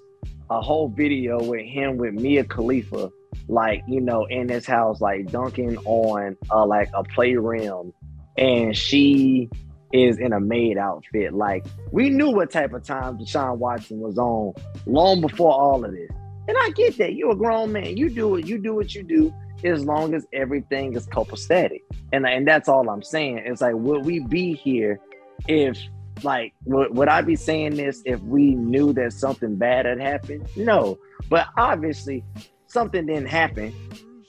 a whole video with him with Mia Khalifa, like, you know, in his house, like dunking on uh like a play rim, and she is in a maid outfit. Like, we knew what type of time Deshaun Watson was on long before all of this. And I get that. You're a grown man. You do it, you do what you do as long as everything is copacetic. And and that's all I'm saying. It's like, would we be here if, like, would, would I be saying this if we knew that something bad had happened? No, but obviously something didn't happen.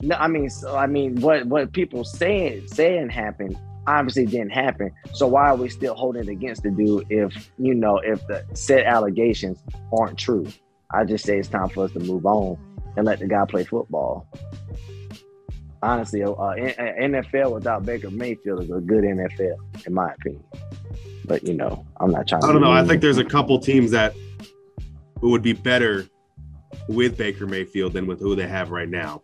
No, I mean, so, I mean, what what people saying saying happened obviously didn't happen. So why are we still holding it against the dude if you know if the said allegations aren't true? I just say it's time for us to move on and let the guy play football honestly, uh, NFL without Baker Mayfield is a good NFL, in my opinion. But you know, I'm not trying. I don't know. I think there's a couple teams that would be better with Baker Mayfield than with who they have right now.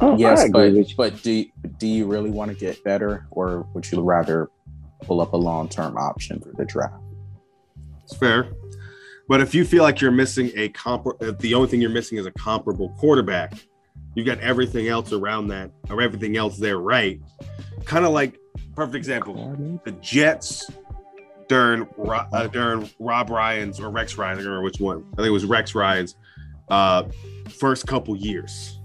Oh, yes, but but do you, do you really want to get better, or would you rather pull up a long term option for the draft? It's fair. But if you feel like you're missing a comp, if the only thing you're missing is a comparable quarterback, you've got everything else around that or everything else there right. Kind of like perfect example, the Jets during uh, during Rob Ryan's or Rex Ryan, I don't remember which one. I think it was Rex Ryan's uh, first couple years.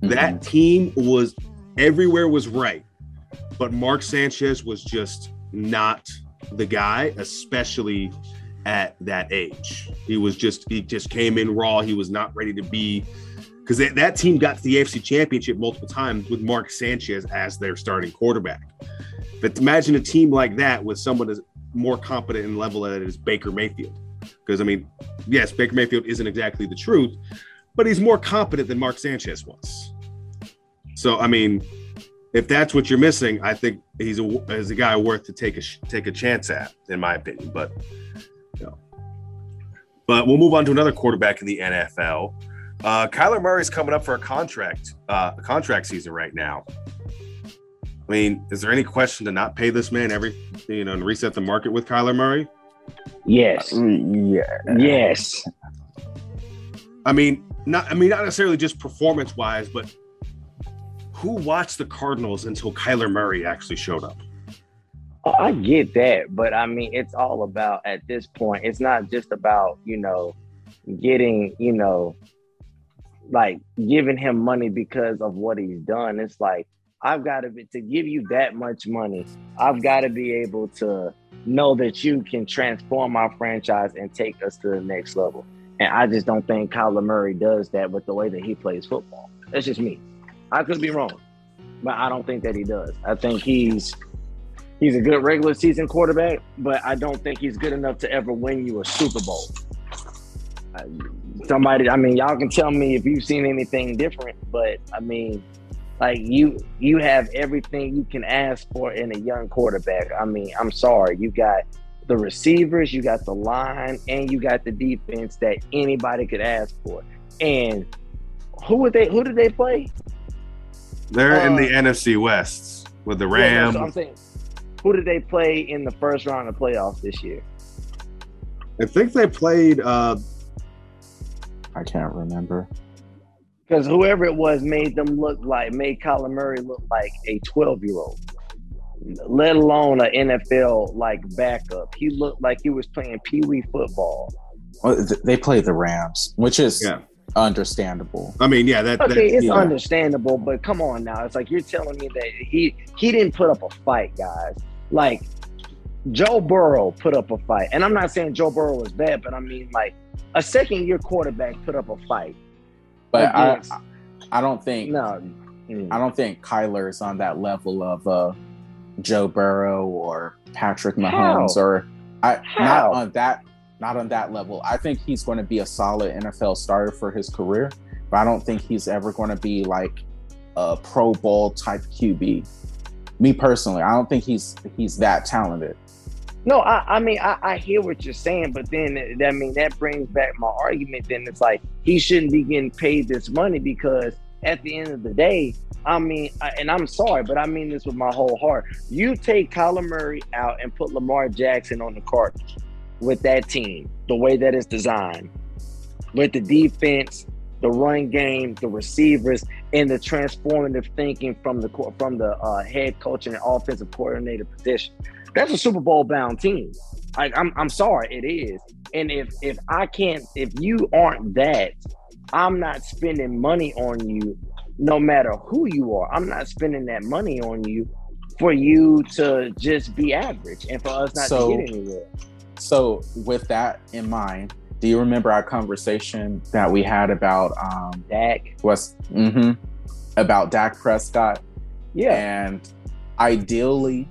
That team was everywhere was right, but Mark Sanchez was just not the guy, especially at that age. He was just he just came in raw. He was not ready to be because that, that team got to the AFC Championship multiple times with Mark Sanchez as their starting quarterback. But imagine a team like that with someone as more competent and level at it as Baker Mayfield. Because I mean, yes, Baker Mayfield isn't exactly the truth, but he's more competent than Mark Sanchez was. So I mean, if that's what you're missing, I think he's a is a guy worth to take a take a chance at, in my opinion. But you know. but we'll move on to another quarterback in the NFL. Uh, Kyler Murray's coming up for a contract uh, a contract season right now. I mean, is there any question to not pay this man every you know and reset the market with Kyler Murray? yes, Yeah. yes. I mean, not I mean not necessarily just performance wise, but who watched the Cardinals until Kyler Murray actually showed up? I get that, but I mean, it's all about at this point. It's not just about you know getting you know like giving him money because of what he's done. It's like I've got to be to give you that much money. I've got to be able to know that you can transform our franchise and take us to the next level. And I just don't think Kyler Murray does that with the way that he plays football. That's just me. I could be wrong, but I don't think that he does. I think he's he's a good regular season quarterback, but I don't think he's good enough to ever win you a Super Bowl. Somebody, I mean, y'all can tell me if you've seen anything different, but I mean, like you, you have everything you can ask for in a young quarterback. I mean, I'm sorry, you got the receivers, you got the line, and you got the defense that anybody could ask for. And who would they? Who did they play? They're in Uh, the NFC West with the Yeah, Rams. so I'm saying, who did they play in the first round of playoffs this year? I think they played. Uh, I can't remember. Because whoever it was made them look like made Kyler Murray look like a 12 year old, let alone an NFL like backup. He looked like he was playing pee wee football. Well, they play the Rams, which is Yeah. Understandable. I mean, yeah, that. Okay, that it's yeah. understandable, but come on now. It's like you're telling me that he he didn't put up a fight, guys. Like Joe Burrow put up a fight, and I'm not saying Joe Burrow was bad, but I mean like a second year quarterback put up a fight. But I, I don't think no. Mm. I don't think Kyler is on that level of uh, Joe Burrow or Patrick Mahomes How? or I How? not on that not on that level. I think he's going to be a solid NFL starter for his career, but I don't think he's ever going to be like a Pro Bowl type QB. Me personally, I don't think he's he's that talented. No, I, I mean I, I hear what you're saying, but then I mean that brings back my argument. Then it's like he shouldn't be getting paid this money because at the end of the day, I mean, and I'm sorry, but I mean this with my whole heart. You take Kyler Murray out and put Lamar Jackson on the Cardinals with that team, the way that it's designed, with the defense, the run game, the receivers, and the transformative thinking from the from the uh, head coach and offensive coordinator position. That's a Super Bowl bound team. Like I'm, I'm sorry, it is. And if if I can't, if you aren't that, I'm not spending money on you, no matter who you are. I'm not spending that money on you for you to just be average and for us not So- to get anywhere. So, with that in mind, do you remember our conversation that we had about um Dak, was mhm, about Dak Prescott? yeah, And ideally,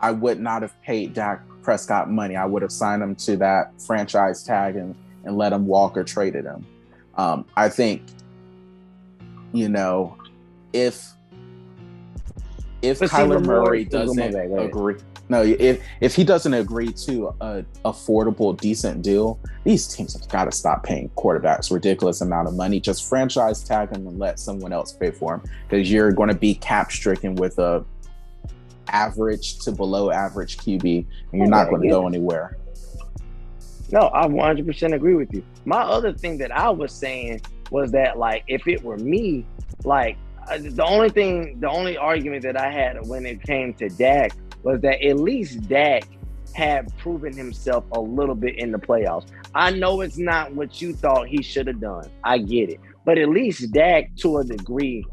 I would not have paid Dak Prescott money. I would have signed him to that franchise tag and, and let him walk or traded him. Um, I think, you know, if if see, Kyler Murray doesn't agree, no, if if he doesn't agree to a affordable, decent deal, these teams have got to stop paying quarterbacks ridiculous amount of money. Just franchise tag him and let someone else pay for him because you're going to be cap stricken with a average to below average QB, and you're not going to go anywhere. No, I 100% agree with you. My other thing that I was saying was that, like, if it were me, like, uh, the only thing, the only argument that I had when it came to Dak was that at least Dak had proven himself a little bit in the playoffs. I know it's not what you thought he should have done. I get it. But at least Dak, to a degree,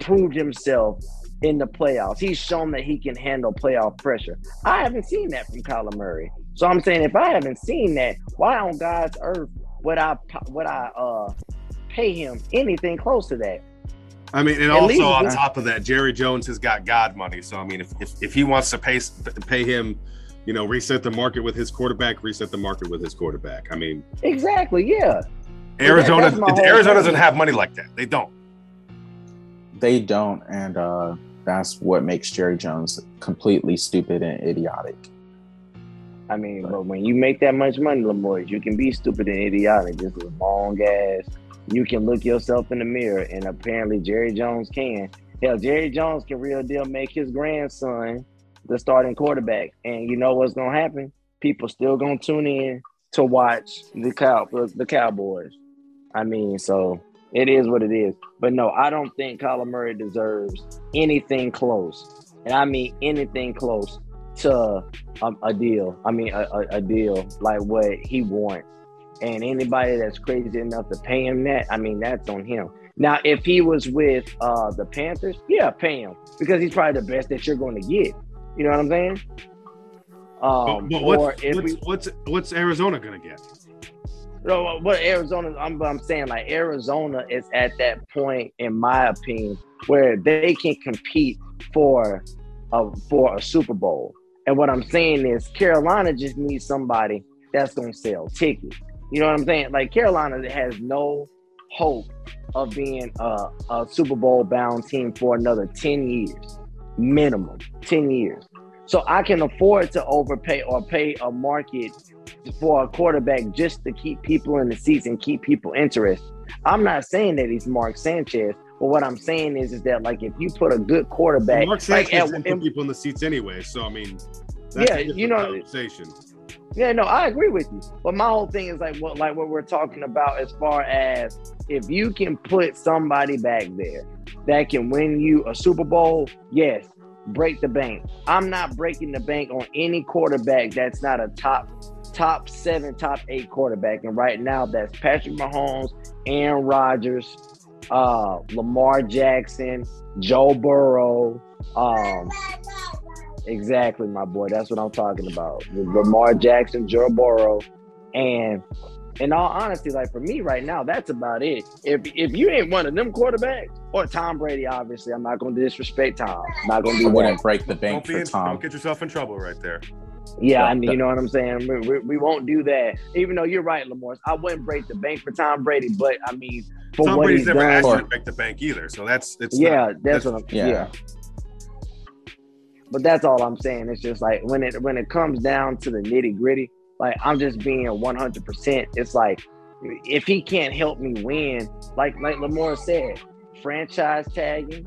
proved himself in the playoffs. He's shown that he can handle playoff pressure. I haven't seen that from Kyler Murray. So I'm saying if I haven't seen that, why on God's earth would I would I uh pay him anything close to that? I mean, and At also least- on top of that, Jerry Jones has got God money. So I mean, if if, if he wants to pay pay him, you know, reset the market with his quarterback, reset the market with his quarterback. I mean, Exactly, yeah. Arizona, that's Arizona doesn't have money like that. They don't. They don't, and uh, that's what makes Jerry Jones completely stupid and idiotic. I mean, but when you make that much money, Lamar, you can be stupid and idiotic. Just a long ass. You can look yourself in the mirror, and apparently Jerry Jones can. Hell, Jerry Jones can real deal make his grandson the starting quarterback, and you know what's gonna happen? People still gonna tune in to watch the cow the Cowboys. I mean, so it is what it is. But no, I don't think Kyler Murray deserves anything close, and I mean anything close to a, a deal. I mean, a, a, a deal like what he wants. And anybody that's crazy enough to pay him that, I mean, that's on him. Now, if he was with uh, the Panthers, yeah, pay him because he's probably the best that you're going to get. You know what I'm saying? but, Um, but or what's, what's, we, what's what's Arizona gonna get? no, what Arizona? I'm, I'm saying like Arizona is at that point, in my opinion, where they can compete for a for a Super Bowl. And what I'm saying is, Carolina just needs somebody that's gonna sell tickets. You know what I'm saying? Like Carolina has no hope of being a, a Super Bowl bound team for another 10 years, minimum 10 years. So I can afford to overpay or pay a market for a quarterback just to keep people in the seats and keep people interested. I'm not saying that he's Mark Sanchez, but what I'm saying is, is that like if you put a good quarterback, Mark like, Sanchez at- didn't put people in the seats anyway. So I mean, that's Yeah, you know- conversation. Yeah, no, I agree with you. But my whole thing is like what like what we're talking about as far as if you can put somebody back there that can win you a Super Bowl, yes, break the bank. I'm not breaking the bank on any quarterback that's not a top top seven, top eight quarterback. And right now that's Patrick Mahomes, Aaron Rodgers, uh, Lamar Jackson, Joe Burrow, um, Exactly, my boy. That's what I'm talking about. With Lamar Jackson, Joe Burrow, and in all honesty, like for me right now, that's about it. If if you ain't one of them quarterbacks or Tom Brady, obviously, I'm not going to disrespect Tom. I'm not going to I do wouldn't break the bank Don't, be for in, Tom. don't get yourself in trouble right there. Yeah, I mean, you know what I'm saying. We, we, we, won't do that. Even though you're right, Lamar. I wouldn't break the bank for Tom Brady, but I mean, for Tom what Brady's he's never done, asked you to break the bank either. So that's it's yeah, not- that's, what I'm. Yeah. yeah. But that's all I'm saying. It's just like when it when it comes down to the nitty gritty, like I'm just being 100. percent It's like if he can't help me win, like like Lamar said, franchise tagging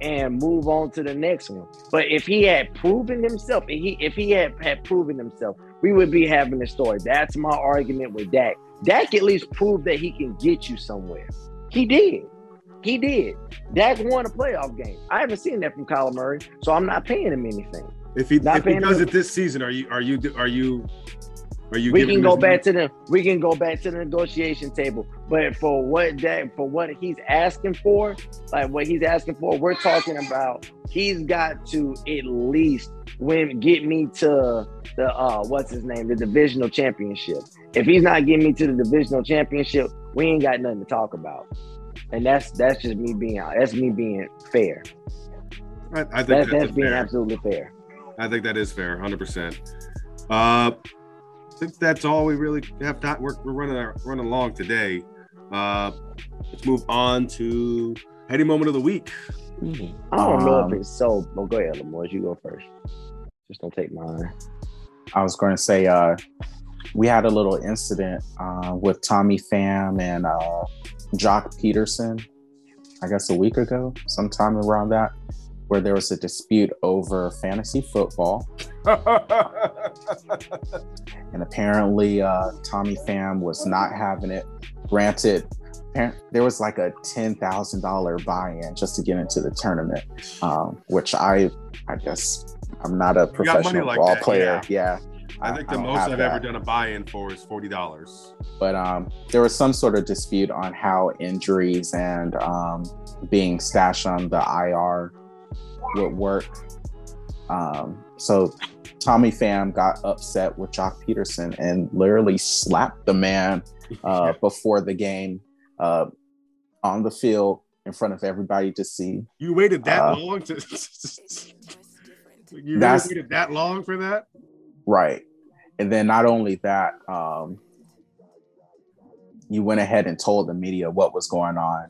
and move on to the next one. But if he had proven himself, if he if he had had proven himself, we would be having a story. That's my argument with Dak. Dak at least proved that he can get you somewhere. He did. He did. Dak won a playoff game. I haven't seen that from Kyler Murray, so I'm not paying him anything. If he Not if he does him- it this season, are you are you are you are you? we can go back to the we can go back to the negotiation table. But for what that for what he's asking for, like what he's asking for, we're talking about he's got to at least win get me to the uh what's his name, the divisional championship. If he's not getting me to the divisional championship, we ain't got nothing to talk about. And that's that's just me being that's me being fair. I, I think That's that's, that's being fair. absolutely fair. I think that is fair, hundred percent. Uh, I think that's all we really have. Time. We're, we're running our, running along today. Uh, let's move on to heady moment of the week. I don't know Um, if it's so. Well, go ahead, Lamar. You go first. Just don't take mine. I was going to say uh, we had a little incident uh, with Tommy Pham and uh, Joc Pederson, I guess a week ago, sometime around that, where there was a dispute over fantasy football. [LAUGHS] And apparently, uh, Tommy Pham was not having it. Granted, there was like a ten thousand dollar buy-in just to get into the tournament, um, which I, I guess, I'm not a professional like ball that, player. Yeah, I think the don't most I've that. ever done a buy-in for is forty dollars. but um, there was some sort of dispute on how injuries and um, being stashed on the IR would work. Um, so Tommy Pham got upset with Joc Pederson and literally slapped the man uh, [LAUGHS] before the game uh, on the field in front of everybody to see. You waited that Uh, long to. [LAUGHS] you really waited that long for that? Right. And then not only that, um, you went ahead and told the media what was going on.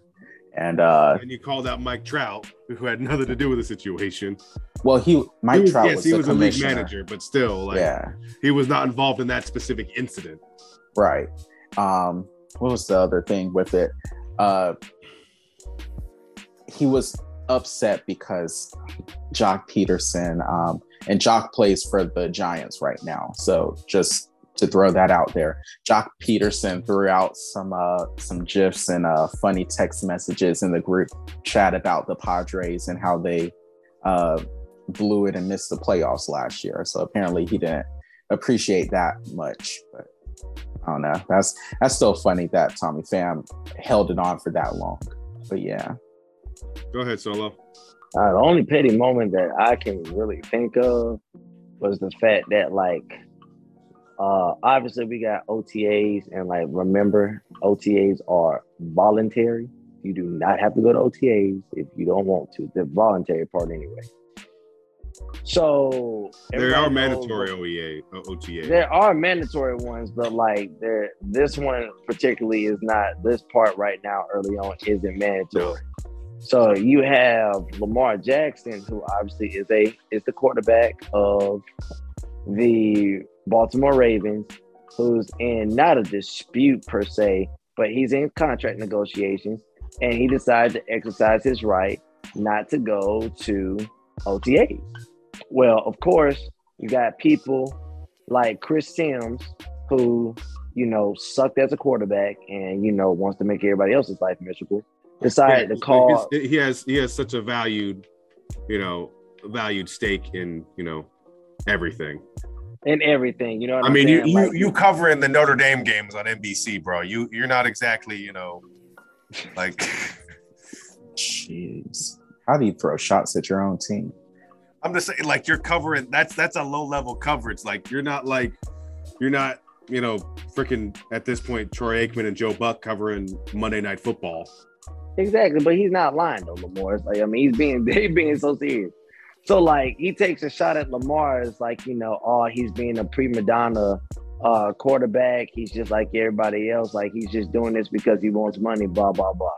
And uh, And you called out Mike Trout, who had nothing to do with the situation. well, he Mike He was- Trout yes, was he was a league manager, but still, like, yeah, he was not involved in that specific incident. right. Um, what was the other thing with it? Uh, he was upset because Joc Pederson um, and Joc plays for the Giants right now. So just to throw that out there, Joc Pederson threw out some uh, some gifs and uh, funny text messages in the group chat about the Padres and how they uh, blew it and missed the playoffs last year. So apparently he didn't appreciate that much. But I don't know. That's that's still funny that Tommy Pham held it on for that long. But yeah. Go ahead, Solo. Uh, the only petty moment that I can really think of was the fact that, like, uh, obviously we got OTAs, and like, remember, OTAs are voluntary. You do not have to go to OTAs if you don't want to. The voluntary part, anyway. So There are mandatory OEA, OTA. There are mandatory ones, but like there, this one particularly is not. This part right now, early on, isn't mandatory. So you have Lamar Jackson, who obviously is a is the quarterback of the Baltimore Ravens, who's in not a dispute per se, but he's in contract negotiations, and he decided to exercise his right not to go to OTAs. Well, of course, you got people like Chris Sims, who, you know, sucked as a quarterback and, you know, wants to make everybody else's life miserable, decided Yeah, to call. he has he has such a valued, you know, valued stake in you know everything. and everything. You know I mean, you saying? you Like, you covering the Notre Dame games on NBC, bro. You you're not exactly, you know, like [LAUGHS] Jeez. How do you throw shots at your own team? I'm just saying, like you're covering. That's that's a low level coverage. Like You're not like you're not you know freaking at this point Troy Aikman and Joe Buck covering Monday Night Football. Exactly, but he's not lying though, Lamar. It's like I mean, he's being [LAUGHS] he's being so serious. So like he takes a shot at Lamar as like, you know, oh, he's being a prima donna uh quarterback. He's just like everybody else. Like he's just doing this because he wants money, blah, blah, blah.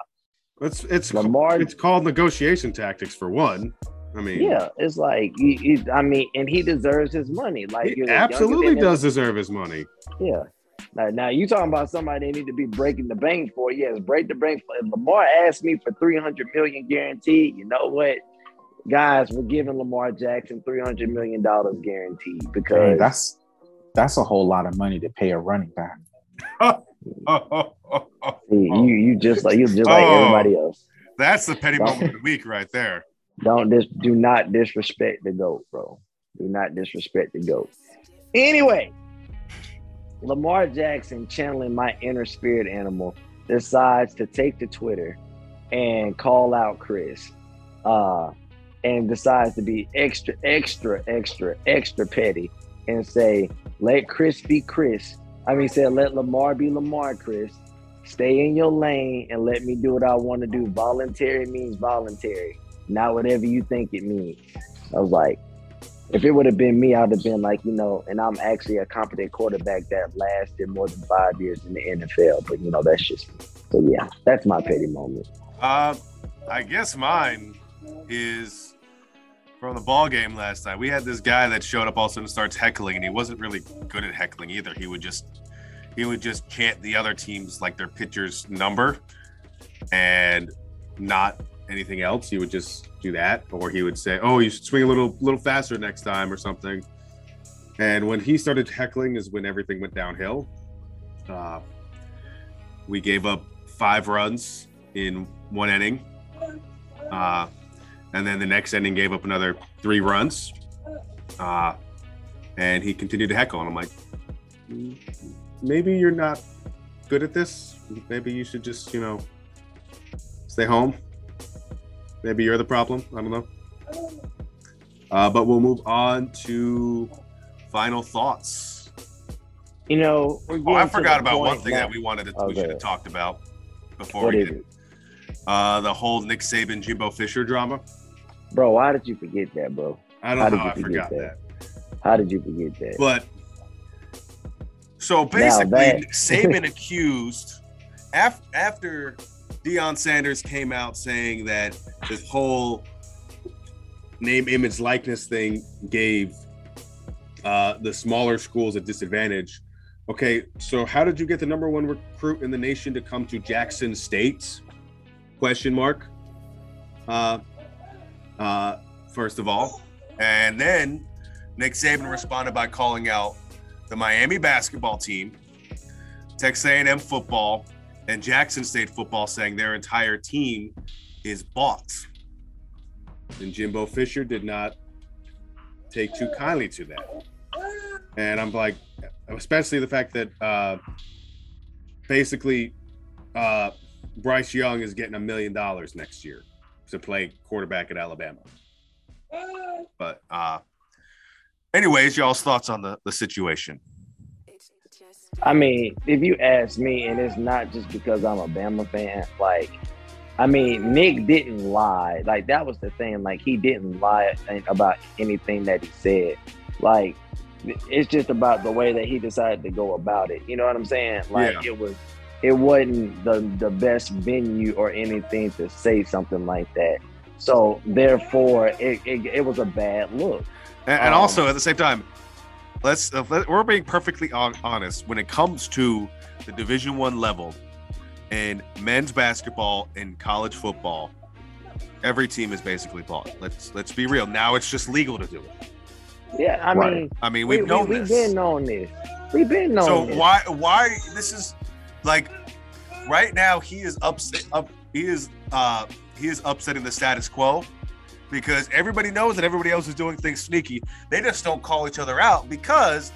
It's it's Lamar it's called negotiation tactics for one. I mean, Yeah, it's like he, he- I mean, and he deserves his money. Like he you're the youngest absolutely does deserve his money. Yeah. Now, now you talking about somebody they need to be breaking the bank for? Yes, break the bank for. If Lamar asked me for three hundred million guaranteed, you know what, guys, we're giving Lamar Jackson three hundred million dollars guaranteed Dang, because that's that's a whole lot of money to pay a running back. [LAUGHS] you you just like you just like Oh. everybody else. That's the petty moment of the week right there. [LAUGHS] Don't dis do not disrespect the goat, bro. Do not disrespect the goat. Anyway, Lamar Jackson, channeling my inner spirit animal, decides to take to Twitter and call out Chris, uh, and decides to be extra, extra, extra, extra petty and say, "Let Chris be Chris." I mean, said, "Let Lamar be Lamar, Chris." Stay in your lane and let me do what I want to do. Voluntary means voluntary not whatever you think it means. I was like, if it would have been me, I'd have been like, you know, and I'm actually a competent quarterback that lasted more than five years in the NFL. But you know, that's just me. So yeah, that's my petty moment. Uh, I guess mine is from the ball game last night. We had this guy that showed up all of a sudden starts heckling, and he wasn't really good at heckling either. He would just he would just chant the other teams like their pitcher's number and not anything else. He would just do that, or he would say, "Oh, you should swing a little little faster next time" or something. And when he started heckling, is when everything went downhill. Uh, we gave up five runs in one inning. Uh, and then the next inning gave up another three runs. Uh, and he continued to heckle. And I'm like, "Mm, maybe you're not good at this. Maybe you should just, you know, stay home. Maybe you're the problem. I don't know. Uh, but we'll move on to final thoughts. You know, we're Oh, I forgot about one thing now- that we wanted to, Oh, we should have talked about before What we did. Uh, the whole Nick Saban Jimbo Fisher drama. Bro, why did you forget that, bro? I How don't did know. you I forget forgot that? that. How did you forget that? But so basically, that- Saban [LAUGHS] accused af- after Deion Sanders came out saying that this whole name, image, likeness thing gave uh, the smaller schools a disadvantage. Okay, so how did you get the number one recruit in the nation to come to Jackson State? Question mark. Uh, uh, first of all, and then Nick Saban responded by calling out the Miami basketball team, Texas A&M football, and Jackson State football, saying their entire team is bought. And Jimbo Fisher did not take too kindly to that. And I'm like, especially the fact that uh, basically uh, Bryce Young is getting a million dollars next year to play quarterback at Alabama. But uh, anyways, y'all's thoughts on the, the situation. I mean, if you ask me, and it's not just because I'm a Bama fan, like, I mean, Nick didn't lie. Like, that was the thing. Like, he didn't lie about anything that he said. Like, it's just about the way that he decided to go about it. You know what I'm saying? Like, Yeah. it was, it wasn't the the best venue or anything to say something like that. So therefore, it, it, it was a bad look. And, and Um, also at the same time, let's uh, let, we're being perfectly hon- honest when it comes to the Division One level in men's basketball and college football. Every team is basically bought. Let's let's be real. Now it's just legal to do it. Yeah, I Right. mean, I mean, we, we've known we, this. We've been on this. We've been on so this. why why this is like right now he is upset up he is uh he is upsetting the status quo because everybody knows that everybody else is doing things sneaky they just don't call each other out because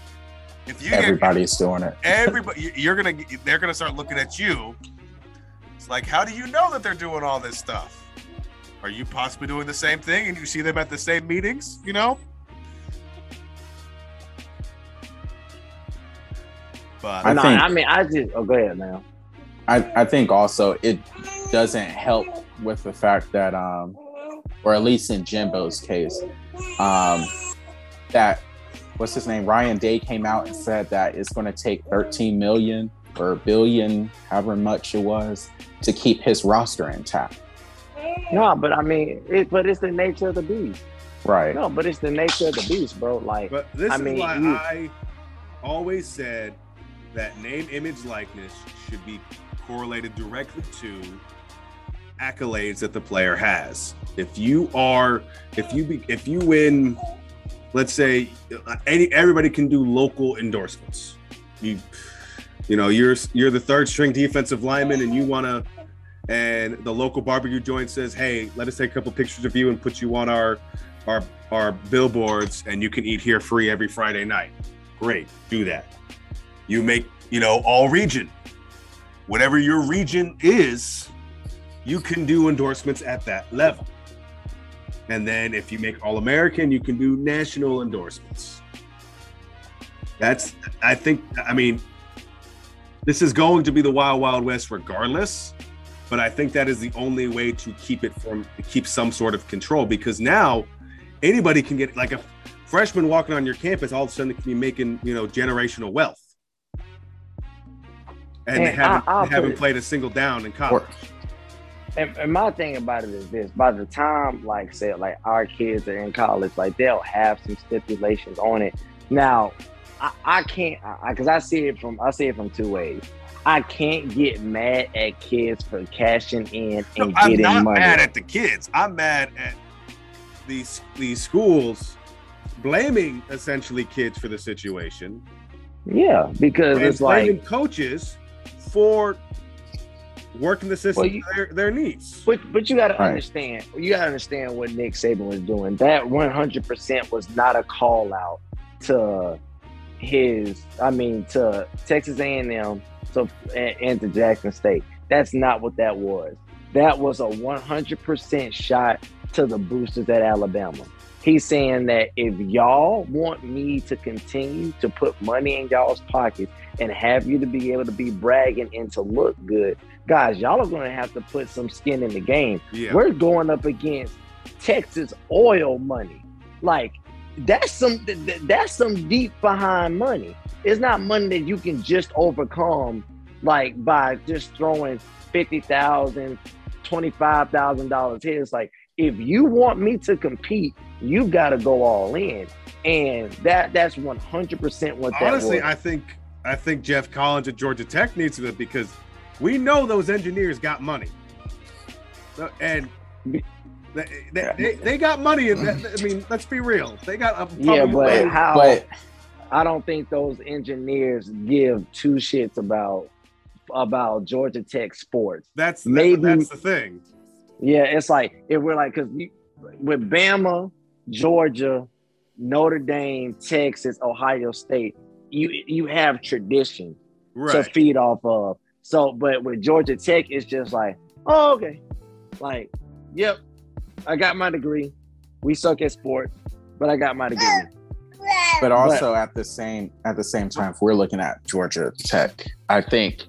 if you get Everybody's doing it. everybody you- you're gonna they're gonna start looking at you it's like how do you know that they're doing all this stuff are you possibly doing the same thing and you see them at the same meetings you know but I think- I mean, I just. Oh, go ahead now. I, I think also it doesn't help with the fact that um or at least in Jimbo's case, um, that what's his name? Ryan Day came out and said that it's going to take 13 million or a billion, however much it was, to keep his roster intact. No, but I mean, it, but it's the nature of the beast. Right. No, but it's the nature of the beast, bro. Like, But this I is mean, why you- I always said that name, image, likeness should be correlated directly to accolades that the player has. If you are, if you be, if you win, let's say, uh, any everybody can do local endorsements. You, you know, you're you're the third string defensive lineman, and you want to. And the local barbecue joint says, "Hey, let us take a couple pictures of you and put you on our our our billboards and you can eat here free every Friday night. Great, do that. You make, you know, all region. Whatever your region is, you can do endorsements at that level. And then if you make all American, you can do national endorsements. That's I think I mean this is going to be the wild wild west regardless but I think that is the only way to keep it from keep some sort of control because now anybody can get like a freshman walking on your campus all of a sudden can be making you know generational wealth and they haven't, I- they haven't played a single down in college and, and my thing about it is this: by the time, like, say, like our kids are in college, like they'll have some stipulations on it. Now, I, I can't, because I, see it from, I see it from two ways. I can't get mad at kids for cashing in and No, and I'm getting not money. mad at the kids I'm mad at these these schools blaming essentially kids for the situation yeah, because and it's like, blaming coaches for working the system Well, you- to their, their needs But but you got to Right. understand. You got to understand what Nick Saban was doing. That one hundred percent was not a call out to his. I mean, to Texas A and M, to and, and to Jackson State. That's not what that was. That was a one hundred percent shot to the boosters at Alabama. He's saying that if y'all want me to continue to put money in y'all's pockets and have you to be able to be bragging and to look good, guys, y'all are going to have to put some skin in the game. yeah We're going up against Texas oil money. Like that's some th- th- that's some deep behind money. It's not money that you can just overcome like by just throwing fifty thousand, twenty five thousand dollars here. It's like if you want me to compete, you've got to go all in, and that that's one hundred percent what that honestly i think i think geoff collins at georgia tech needs to because we know those engineers got money So- and they, they, they, they got money and that, i mean let's be real they got a yeah, but money. how? But I don't think those engineers give two shits about about Georgia Tech sports. that's maybe- that's, that's the thing Yeah, it's like if we're like because with Bama, Georgia, Notre Dame, Texas, Ohio State, you you have tradition to feed off of. So, but with Georgia Tech, it's just like, oh, okay, like, yep, I got my degree. We suck at sports, but I got my degree. [LAUGHS] but also at the same at the same time, if we're looking at Georgia Tech, I think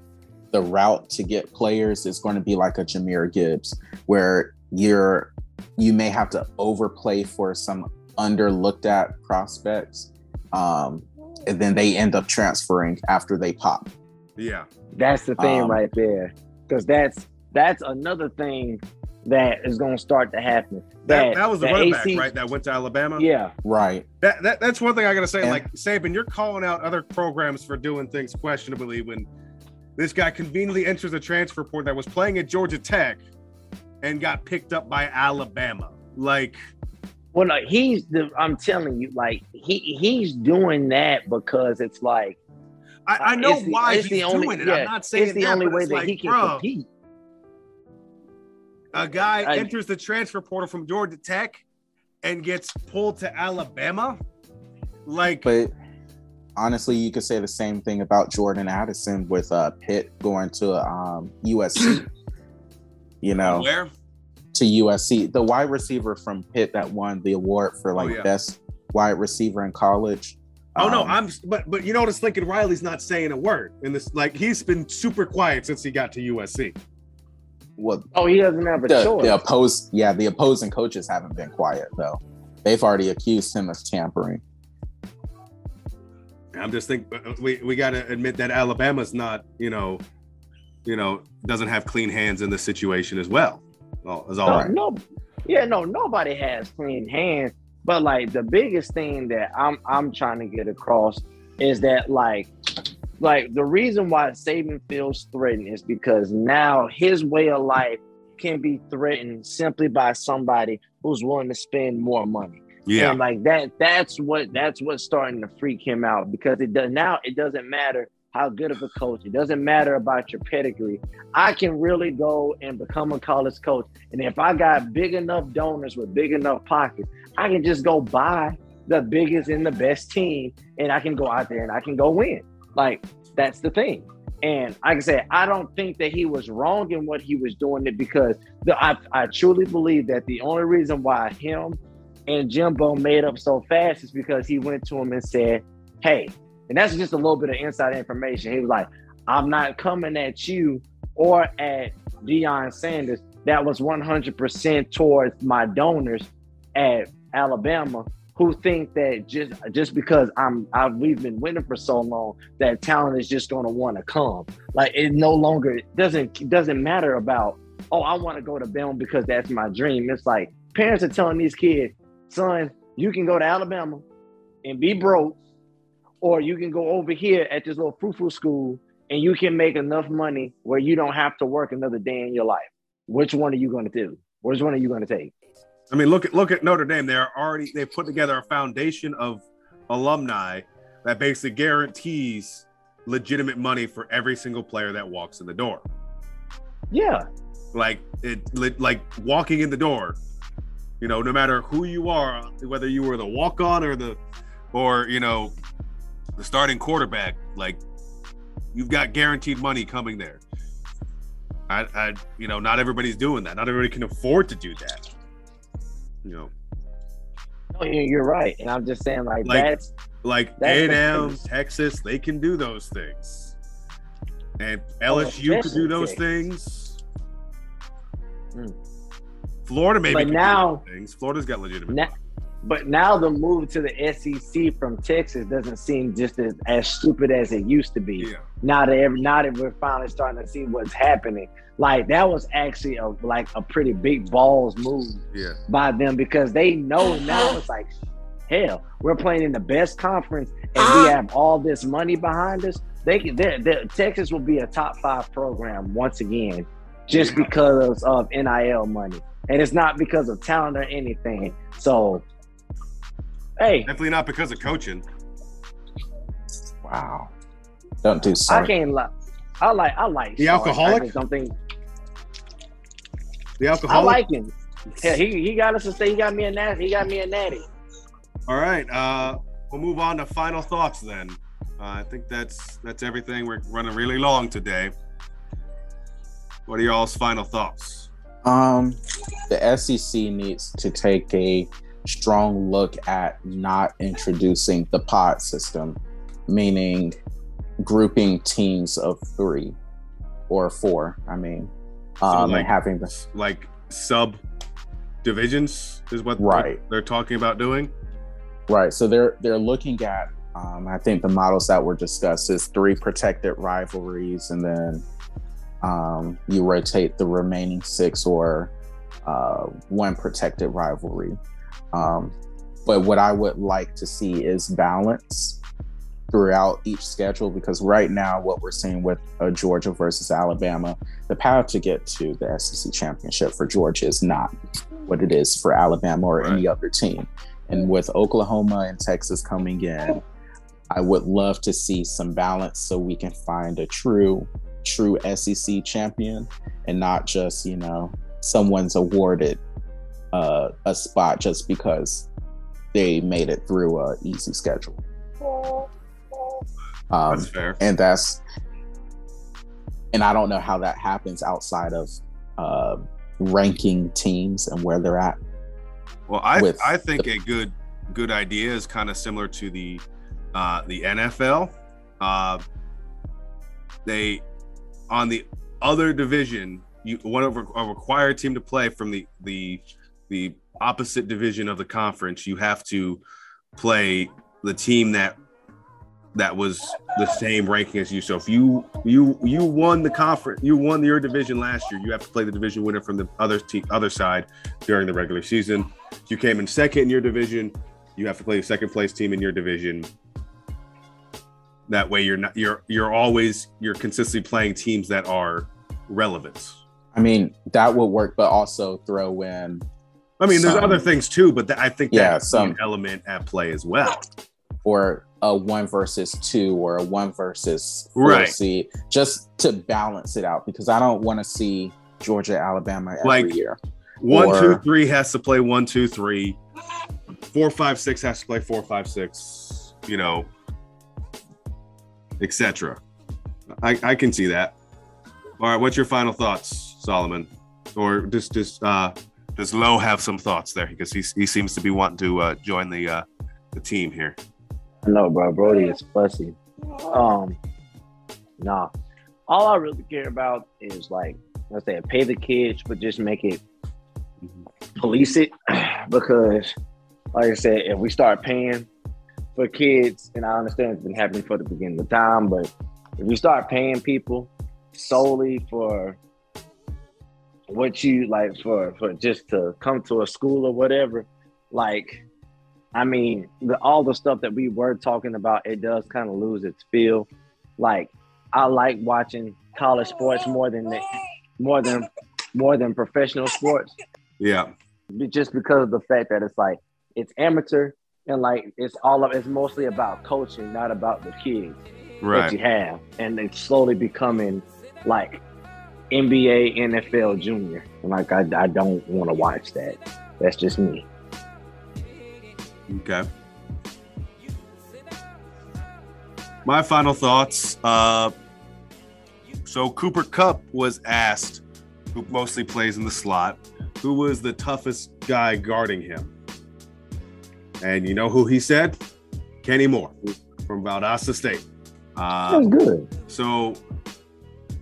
the route to get players is going to be like a Jahmyr Gibbs, where you're you may have to overplay for some underlooked at prospects, um, and then they end up transferring after they pop. yeah That's the thing Um, right there, because that's that's another thing that is going to start to happen. that, that was the, running AC back right that went to alabama Yeah, Right. that, that that's one thing i gotta say And- like saban you're calling out other programs for doing things questionably when this guy conveniently enters a transfer portal that was playing at georgia tech and got picked up by alabama like Well, no, he's the. I'm telling you, like he he's doing that because it's like I, I know it's the- why it's he's the only- doing it. yeah, I'm not saying it's the that, only but way it's that like, he can bruh, compete. A guy I- enters the transfer portal from Georgia Tech and gets pulled to Alabama. Like, But honestly, you could say the same thing about Jordan Addison with uh, Pitt going to um, USC. you know, where? to USC, the wide receiver from Pitt that won the award for like yeah. best wide receiver in college. Oh no, Um, I'm. But but you notice Lincoln Riley's not saying a word in this. Like he's been super quiet since he got to USC. well, Oh, he doesn't have a the, choice. the opposed, yeah, the opposing coaches haven't been quiet though. They've already accused him of tampering. I'm just think uh, we we got to admit that Alabama's not, you know, you know, doesn't have clean hands in this situation as well. Well, as all No, right. no, yeah, no, nobody has clean hands. But like the biggest thing that I'm I'm trying to get across is that like like the reason why Saban feels threatened is because now his way of life can be threatened simply by somebody who's willing to spend more money. Yeah. And like that, that's what that's what's starting to freak him out because it does now it doesn't matter how good of a coach, it doesn't matter about your pedigree. I can really go and become a college coach. And if I got big enough donors with big enough pockets, I can just go buy the biggest and the best team and I can go out there and I can go win. Like that's the thing. And like I said, I don't think that he was wrong in what he was doing it because the, I, I truly believe that the only reason why him and Jimbo made up so fast is because he went to him and said, Hey, and that's just a little bit of inside information. He was like, I'm not coming at you or at Deion Sanders. That was 100% towards my donors at Alabama who think that just just because I'm I, we've been winning for so long that talent is just going to want to come. Like it no longer doesn't doesn't matter about oh I want to go to Bama because that's my dream. It's like parents are telling these kids, son, you can go to Alabama and be broke, or you can go over here at this little frou-frou school and you can make enough money where you don't have to work another day in your life. Which one are you going to do? Which one are you going to take? I mean, look at look at Notre Dame. They're already they've put together a foundation of alumni that basically guarantees legitimate money for every single player that walks in the door. Yeah, Like it, like walking in the door. You know, no matter who you are, whether you were the walk on or the, or you know, the starting quarterback, like you've got guaranteed money coming there. I, I, you know, not everybody's doing that. Not everybody can afford to do that. You know, no, you- you're right, and I'm just saying like, Like- that's like A and M. Texas, they can do those things, and Oh, LSU could do those Texas. things. Hmm. Florida maybe But can do now- those things. Florida's got legitimate. Now- But now the move to the SEC from Texas doesn't seem just as, as stupid as it used to be. yeah, Now that every, now that we're finally starting to see what's happening, like that was actually a like a pretty big balls move yeah. by them because they know [SIGHS] now it's like hell we're playing in the best conference and we uh-huh. have all this money behind us. They they're, they're- Texas will be a top five program once again just because of NIL money, and it's not because of talent or anything. So, hey, Definitely not because of coaching. Wow. Don't do Sorry. I can't lie. I like I like The Sark. alcoholic? I just don't think The alcoholic. I like him. Yeah, he, he got us to stay. He got me a natty. He got me a natty. All right. Uh, we'll move on to final thoughts then. Uh, I think that's that's everything. We're running really long today. What are y'all's final thoughts? Um, the SEC needs to take a strong look at not introducing the pod system, meaning grouping teams of three or four. I mean, um, like- having the Like sub divisions is what they're- Right. they're talking about doing. Right. So they're they're looking at um, I think the models that were discussed is three protected rivalries, and then um, you rotate the remaining six or uh, one protected rivalry. Um, but what I would like to see is balance throughout each schedule because right now what we're seeing with uh, Georgia versus Alabama, the path to get to the SEC championship for Georgia is not what it is for Alabama or any other team. And with Oklahoma and Texas coming in, I would love to see some balance so we can find a true, true SEC champion and not just, you know, someone's awarded uh, a spot just because they made it through a easy schedule. Um, That's fair. and that's and I don't know how that happens outside of uh, ranking teams and where they're at. Well, I I think a good good idea is kind of similar to the uh, the NFL. Uh, they on the other division, you one of a required team to play from the the the opposite division of the conference, you have to play the team that that was the same ranking as you. So if you you you won the conference, you won your division last year, you have to play the division winner from the other team other side during the regular season. If you came in second in your division, you have to play the second place team in your division. That way you're not you're you're always you're consistently playing teams that are relevant. I mean, that would work, but also throw in I mean, there's other things too, but th- I think Yeah, that's some- an element at play as well. or a one versus two or a one versus four Right. seed, just to balance it out because I don't want to see Georgia, Alabama every Like- year. One, two, three has to play one, two, three. Four, five, six has to play four, five, six. You know, etc. I I can see that. All right, what's your final thoughts, Solomon? Or just just uh does Lowe have some thoughts there because he he seems to be wanting to uh, join the uh, the team here. Know, bro. Brody is fussy. Um, nah. All I really care about is like, let's say, pay the kids, but just make it police it [SIGHS] because, like I said, if we start paying for kids, and I understand it's been happening for the beginning of time, but if we start paying people solely for what you like for for just to come to a school or whatever, like I mean, the, all the stuff that we were talking about, it does kind of lose its feel. Like, I like watching college sports more than the, more than more than professional sports, Yeah, just because of the fact that it's like it's amateur and like it's all of it's mostly about coaching, not about the kids that right. you have, and it's slowly becoming like NBA, NFL junior. And like, I, I don't want to watch that. That's just me. Okay. My final thoughts. Uh, so Cooper Kupp was asked, who mostly plays in the slot, who was the toughest guy guarding him. And you know who he said? Kenny Moore from Valdosta State. Uh, That's good. so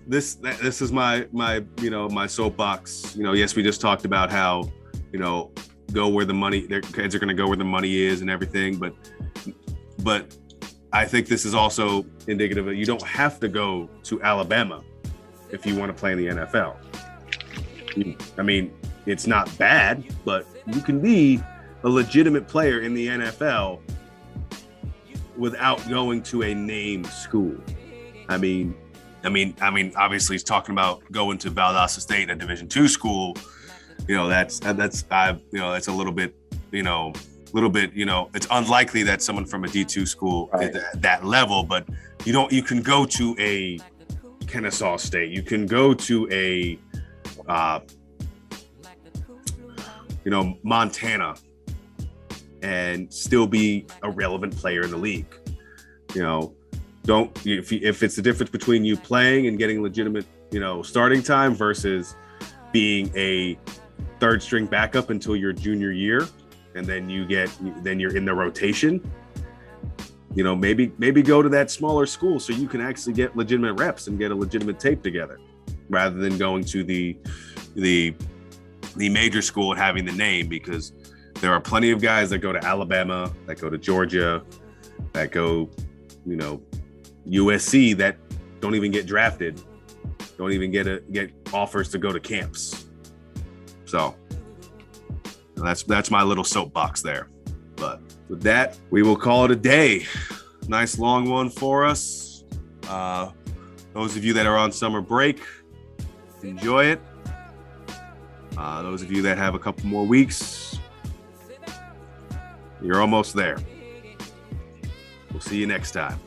this this is my my you know my soapbox. You know, yes, we just talked about how you know go where the money their kids are going to go where the money is and everything, but but I think this is also indicative that you don't have to go to Alabama if you want to play in the NFL. I mean, it's not bad, but you can be a legitimate player in the NFL without going to a name school. I mean, I mean, I mean, obviously, he's talking about going to Valdosta State, a Division two school. You know, that's that's I, you know, that's a little bit, you know, a little bit, you know, it's unlikely that someone from a D two school Right. at that level, but you don't. You can go to a Kennesaw State. You can go to a, uh, you know, Montana, and still be a relevant player in the league. You know, don't if if it's the difference between you playing and getting legitimate, you know, starting time versus being a third string backup until your junior year, and then you get then you're in the rotation. You know, maybe maybe go to that smaller school so you can actually get legitimate reps and get a legitimate tape together, rather than going to the the the major school and having the name because there are plenty of guys that go to Alabama, that go to Georgia, that go, you know, USC that don't even get drafted, don't even get a get offers to go to camps. So that's that's my little soapbox there. But with that, we will call it a day. Nice long one for us. Uh, those of you that are on summer break, enjoy it. Uh, those of you that have a couple more weeks, you're almost there. We'll see you next time.